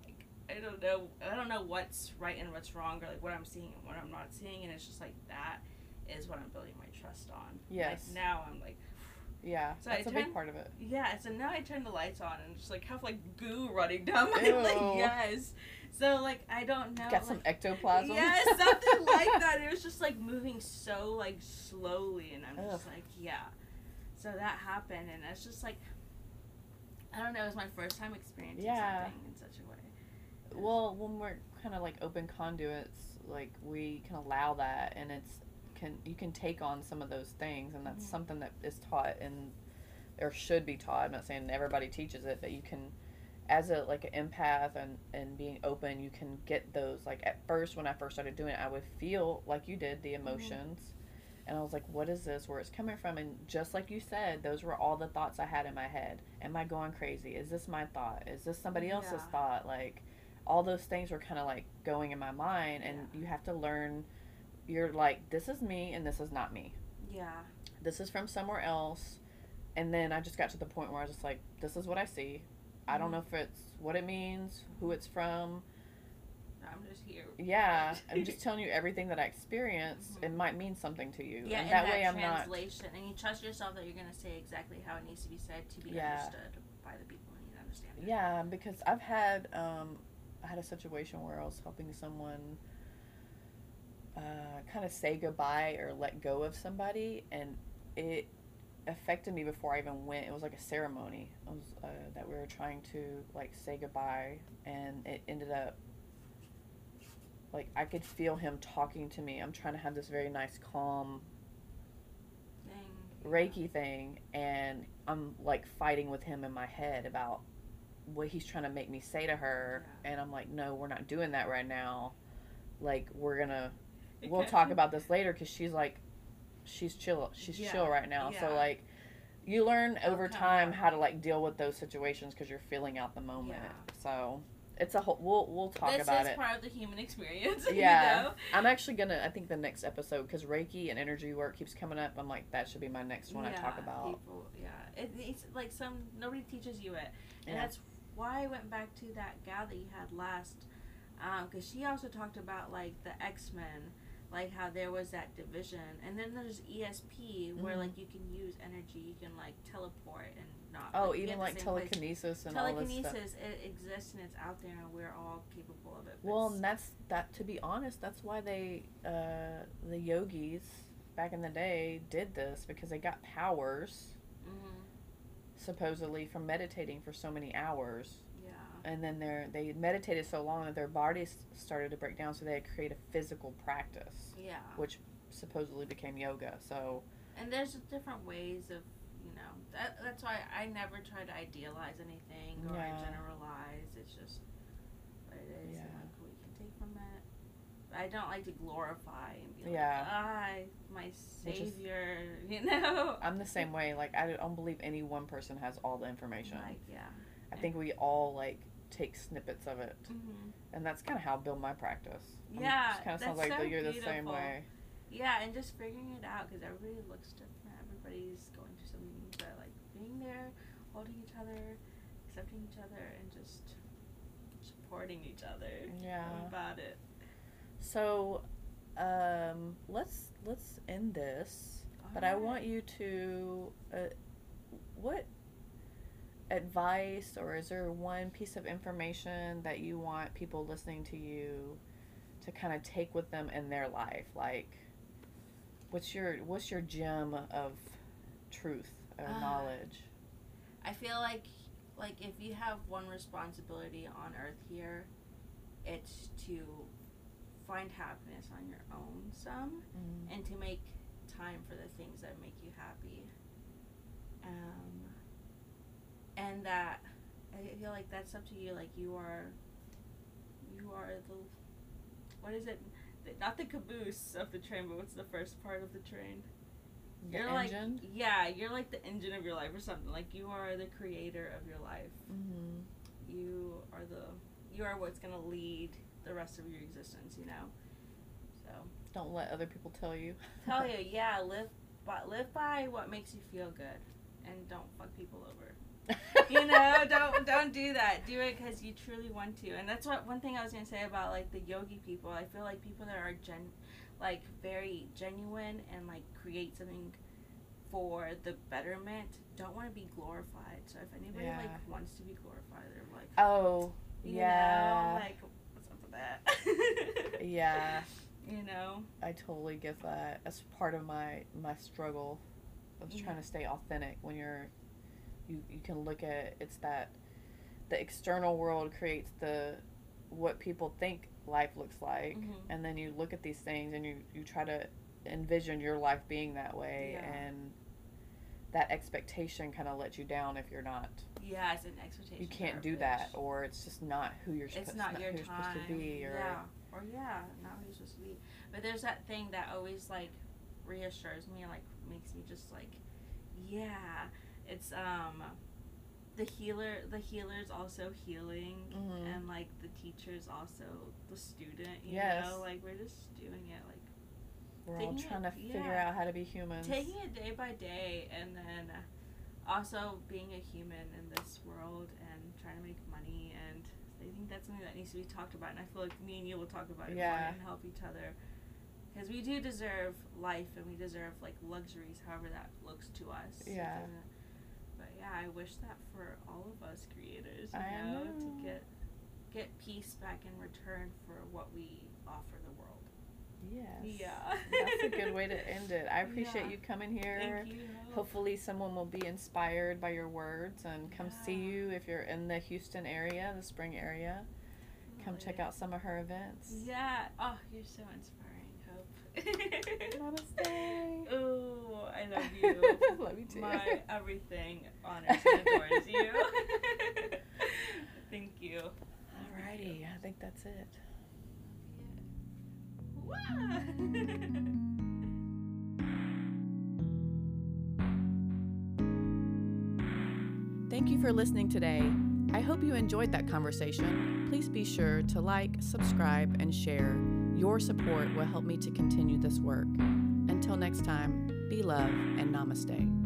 B: like i don't know i don't know what's right and what's wrong or like what i'm seeing and what i'm not seeing and it's just like that is what i'm building my trust on
A: Yes.
B: like now i'm like
A: Yeah.
B: So I
A: That's a big part of it.
B: yeah, so now I turn the lights on and just like have like goo running down my.
A: Ew.
B: Yes. So like I don't know.
A: Got some
B: like,
A: ectoplasm.
B: Yeah, something like that. It was just like moving so like slowly, and I'm just like, yeah. So that happened, and it's just like, I don't know. It was my first time experiencing
A: Yeah.
B: something in such a way.
A: Well, when we're kind of like open conduits, like we can allow that, and it's can you can take on some of those things, and that's
B: Mhm.
A: something that is taught and or should be taught. I'm not saying everybody teaches it, but you can, as a like an empath and and being open, you can get those. Like at first, when I first started doing it, I would feel like you did the emotions. And I was like, what is this? Where it's coming from? And just like you said, those were all the thoughts I had in my head. Am I going crazy? Is this my thought? Is this somebody else's
B: Yeah.
A: thought? Like, all those things were kind of like going in my mind. And
B: Yeah.
A: you have to learn, you're like, this is me and this is not me.
B: Yeah.
A: This is from somewhere else. And then I just got to the point where I was just like, this is what I see. I don't
B: Mhm.
A: know if it's what it means, who it's from.
B: I'm just here.
A: Yeah, I'm just telling you everything that I experienced. It
B: Mhm.
A: might mean something to you.
B: Yeah,
A: and
B: in
A: that,
B: that,
A: way I'm not.
B: translation, and you trust yourself that you're gonna say exactly how it needs to be said to be
A: Yeah.
B: understood by the people who need to understand it.
A: Yeah, because I've had um, I had a situation where I was helping someone uh, kind of say goodbye or let go of somebody, and it affected me before I even went. It was like a ceremony. It was uh, that we were trying to like say goodbye, and it ended up like I could feel him talking to me. I'm trying to have this very nice, calm
B: Thing.
A: Reiki thing, and I'm like fighting with him in my head about what he's trying to make me say to her,
B: Yeah.
A: and I'm like, no, we're not doing that right now. Like we're gonna, we'll
B: Okay.
A: talk about this later because she's like, she's chill, she's
B: Yeah,
A: chill right now. So like, you learn over
B: Okay.
A: time how to like deal with those situations because you're feeling out the moment.
B: Yeah.
A: So it's a whole. We'll we'll talk
B: this
A: about
B: is
A: it.
B: part of the human experience.
A: Yeah.
B: You know?
A: I'm actually gonna. I think the next episode because Reiki and energy work keeps coming up. I'm like that should be my next one I talk about.
B: People, yeah, it, it's like some nobody teaches you it, and
A: Yeah.
B: that's why I went back to that gal that you had last, um, because she also talked about like the X Men, like how there was that division, and then there's ESP where
A: Mhm.
B: like you can use energy, you can like teleport and not.
A: Oh,
B: like,
A: even like
B: same place.
A: telekinesis and all this stuff.
B: Telekinesis, it exists and it's out there, and we're all capable of it.
A: Well, and that's that. To be honest, that's why they, uh, the yogis back in the day, did this because they got powers
B: Mhm.
A: supposedly from meditating for so many hours, and then they they meditated so long that their bodies started to break down, so they had to create a physical practice,
B: yeah.
A: which supposedly became yoga. So
B: and there's different ways of you know that, that's why i never try to idealize anything or
A: Yeah.
B: generalize it's just what it is
A: Yeah.
B: and like you can take from it i don't like to glorify and be
A: Yeah.
B: like ah my savior you know
A: I'm the same way. Like I don't believe any one person has all the information.
B: like yeah
A: I think we all like take snippets of it,
B: hmm
A: and that's kind of how I build my practice.
B: Yeah,
A: kind of sounds
B: that's
A: like
B: so
A: you're the same
B: beautiful.
A: way.
B: yeah and just figuring it out because everybody looks different everybody's going through something but like being there holding each other accepting each other and just supporting each other
A: Yeah.
B: about it
A: So, um, let's let's end this. But I want you to, uh, what advice or is there one piece of information that you want people listening to you to kind of take with them in their life? Like, what's your what's your gem of truth or
B: Ah.
A: knowledge?
B: I feel like like if you have one responsibility on earth here, it's to find happiness on your own some
A: Mm.
B: and to make time for the things that make you happy. Um and that I feel like that's up to you like you are you are the what is it? Not the caboose of the train, but what's the first part of the train?
A: The
B: you're
A: engine.
B: like yeah, you're like the engine of your life or something. Like you are the creator of your life.
A: mm-hmm.
B: You are the you are what's gonna lead the rest of your existence. You know. So
A: Don't let other people tell you.
B: tell you, yeah, live by live by what makes you feel good, and don't fuck people over. You know, don't don't do that. Do it because you truly want to. And that's what one thing I was gonna say about like the yogi people. I feel like people that are gen, like very genuine and like create something for the betterment don't want to be glorified. So if anybody
A: Yeah.
B: like wants to be glorified, they're like,
A: Oh,
B: you
A: yeah.
B: know, like what's up with that?
A: yeah.
B: you know.
A: I totally get that. That's part of my my struggle of
B: Yeah.
A: trying to stay authentic when you're you you can look at it's that the external world creates the what people think life looks like
B: Mhm.
A: and then you look at these things and you you try to envision your life being that way
B: Yeah.
A: and that expectation kind of lets you down if you're not
B: Yeah, it's an expectation.
A: you can't do that or it's just not who you're supposed,
B: it's not your
A: who you're supposed to be or
B: yeah, or yeah, not who you're supposed to be. But there's that thing that always like reassures me and like makes me just like, yeah, it's um, the healer. The healer's also healing,
A: Mhm.
B: and like the teacher's also the student. You
A: Yes.
B: know, like we're just doing it like
A: we're all
B: taking it-
A: trying to figure
B: yeah.
A: out how to be humans
B: taking it day by day and then also being a human in this world and trying to make money and I think that's something that needs to be talked about and I feel like me and you will talk about it more
A: Yeah.
B: and help each other because we do deserve life and we deserve like luxuries however that looks to us
A: Yeah.
B: but yeah I wish that for all of us creators you
A: I
B: know,
A: know.
B: to get get peace back in return for what we offer the world
A: Yes.
B: Yeah.
A: That's a good way to end it. I appreciate
B: Yeah.
A: you coming here.
B: thank you
A: Hopefully, someone will be inspired by your words and come see you if you're in the Houston area, the spring area. Come check out some of her events.
B: Yeah. Oh, you're so inspiring, Hope.
A: Namaste.
B: Oh, I love you.
A: Love you too.
B: My everything honors and adores you. Thank you.
A: Alrighty, I think that's it.
B: Wow.
A: Thank you for listening today. I hope you enjoyed that conversation. Please be sure to like, subscribe, and share. Your support will help me to continue this work. Until next time, be love and namaste.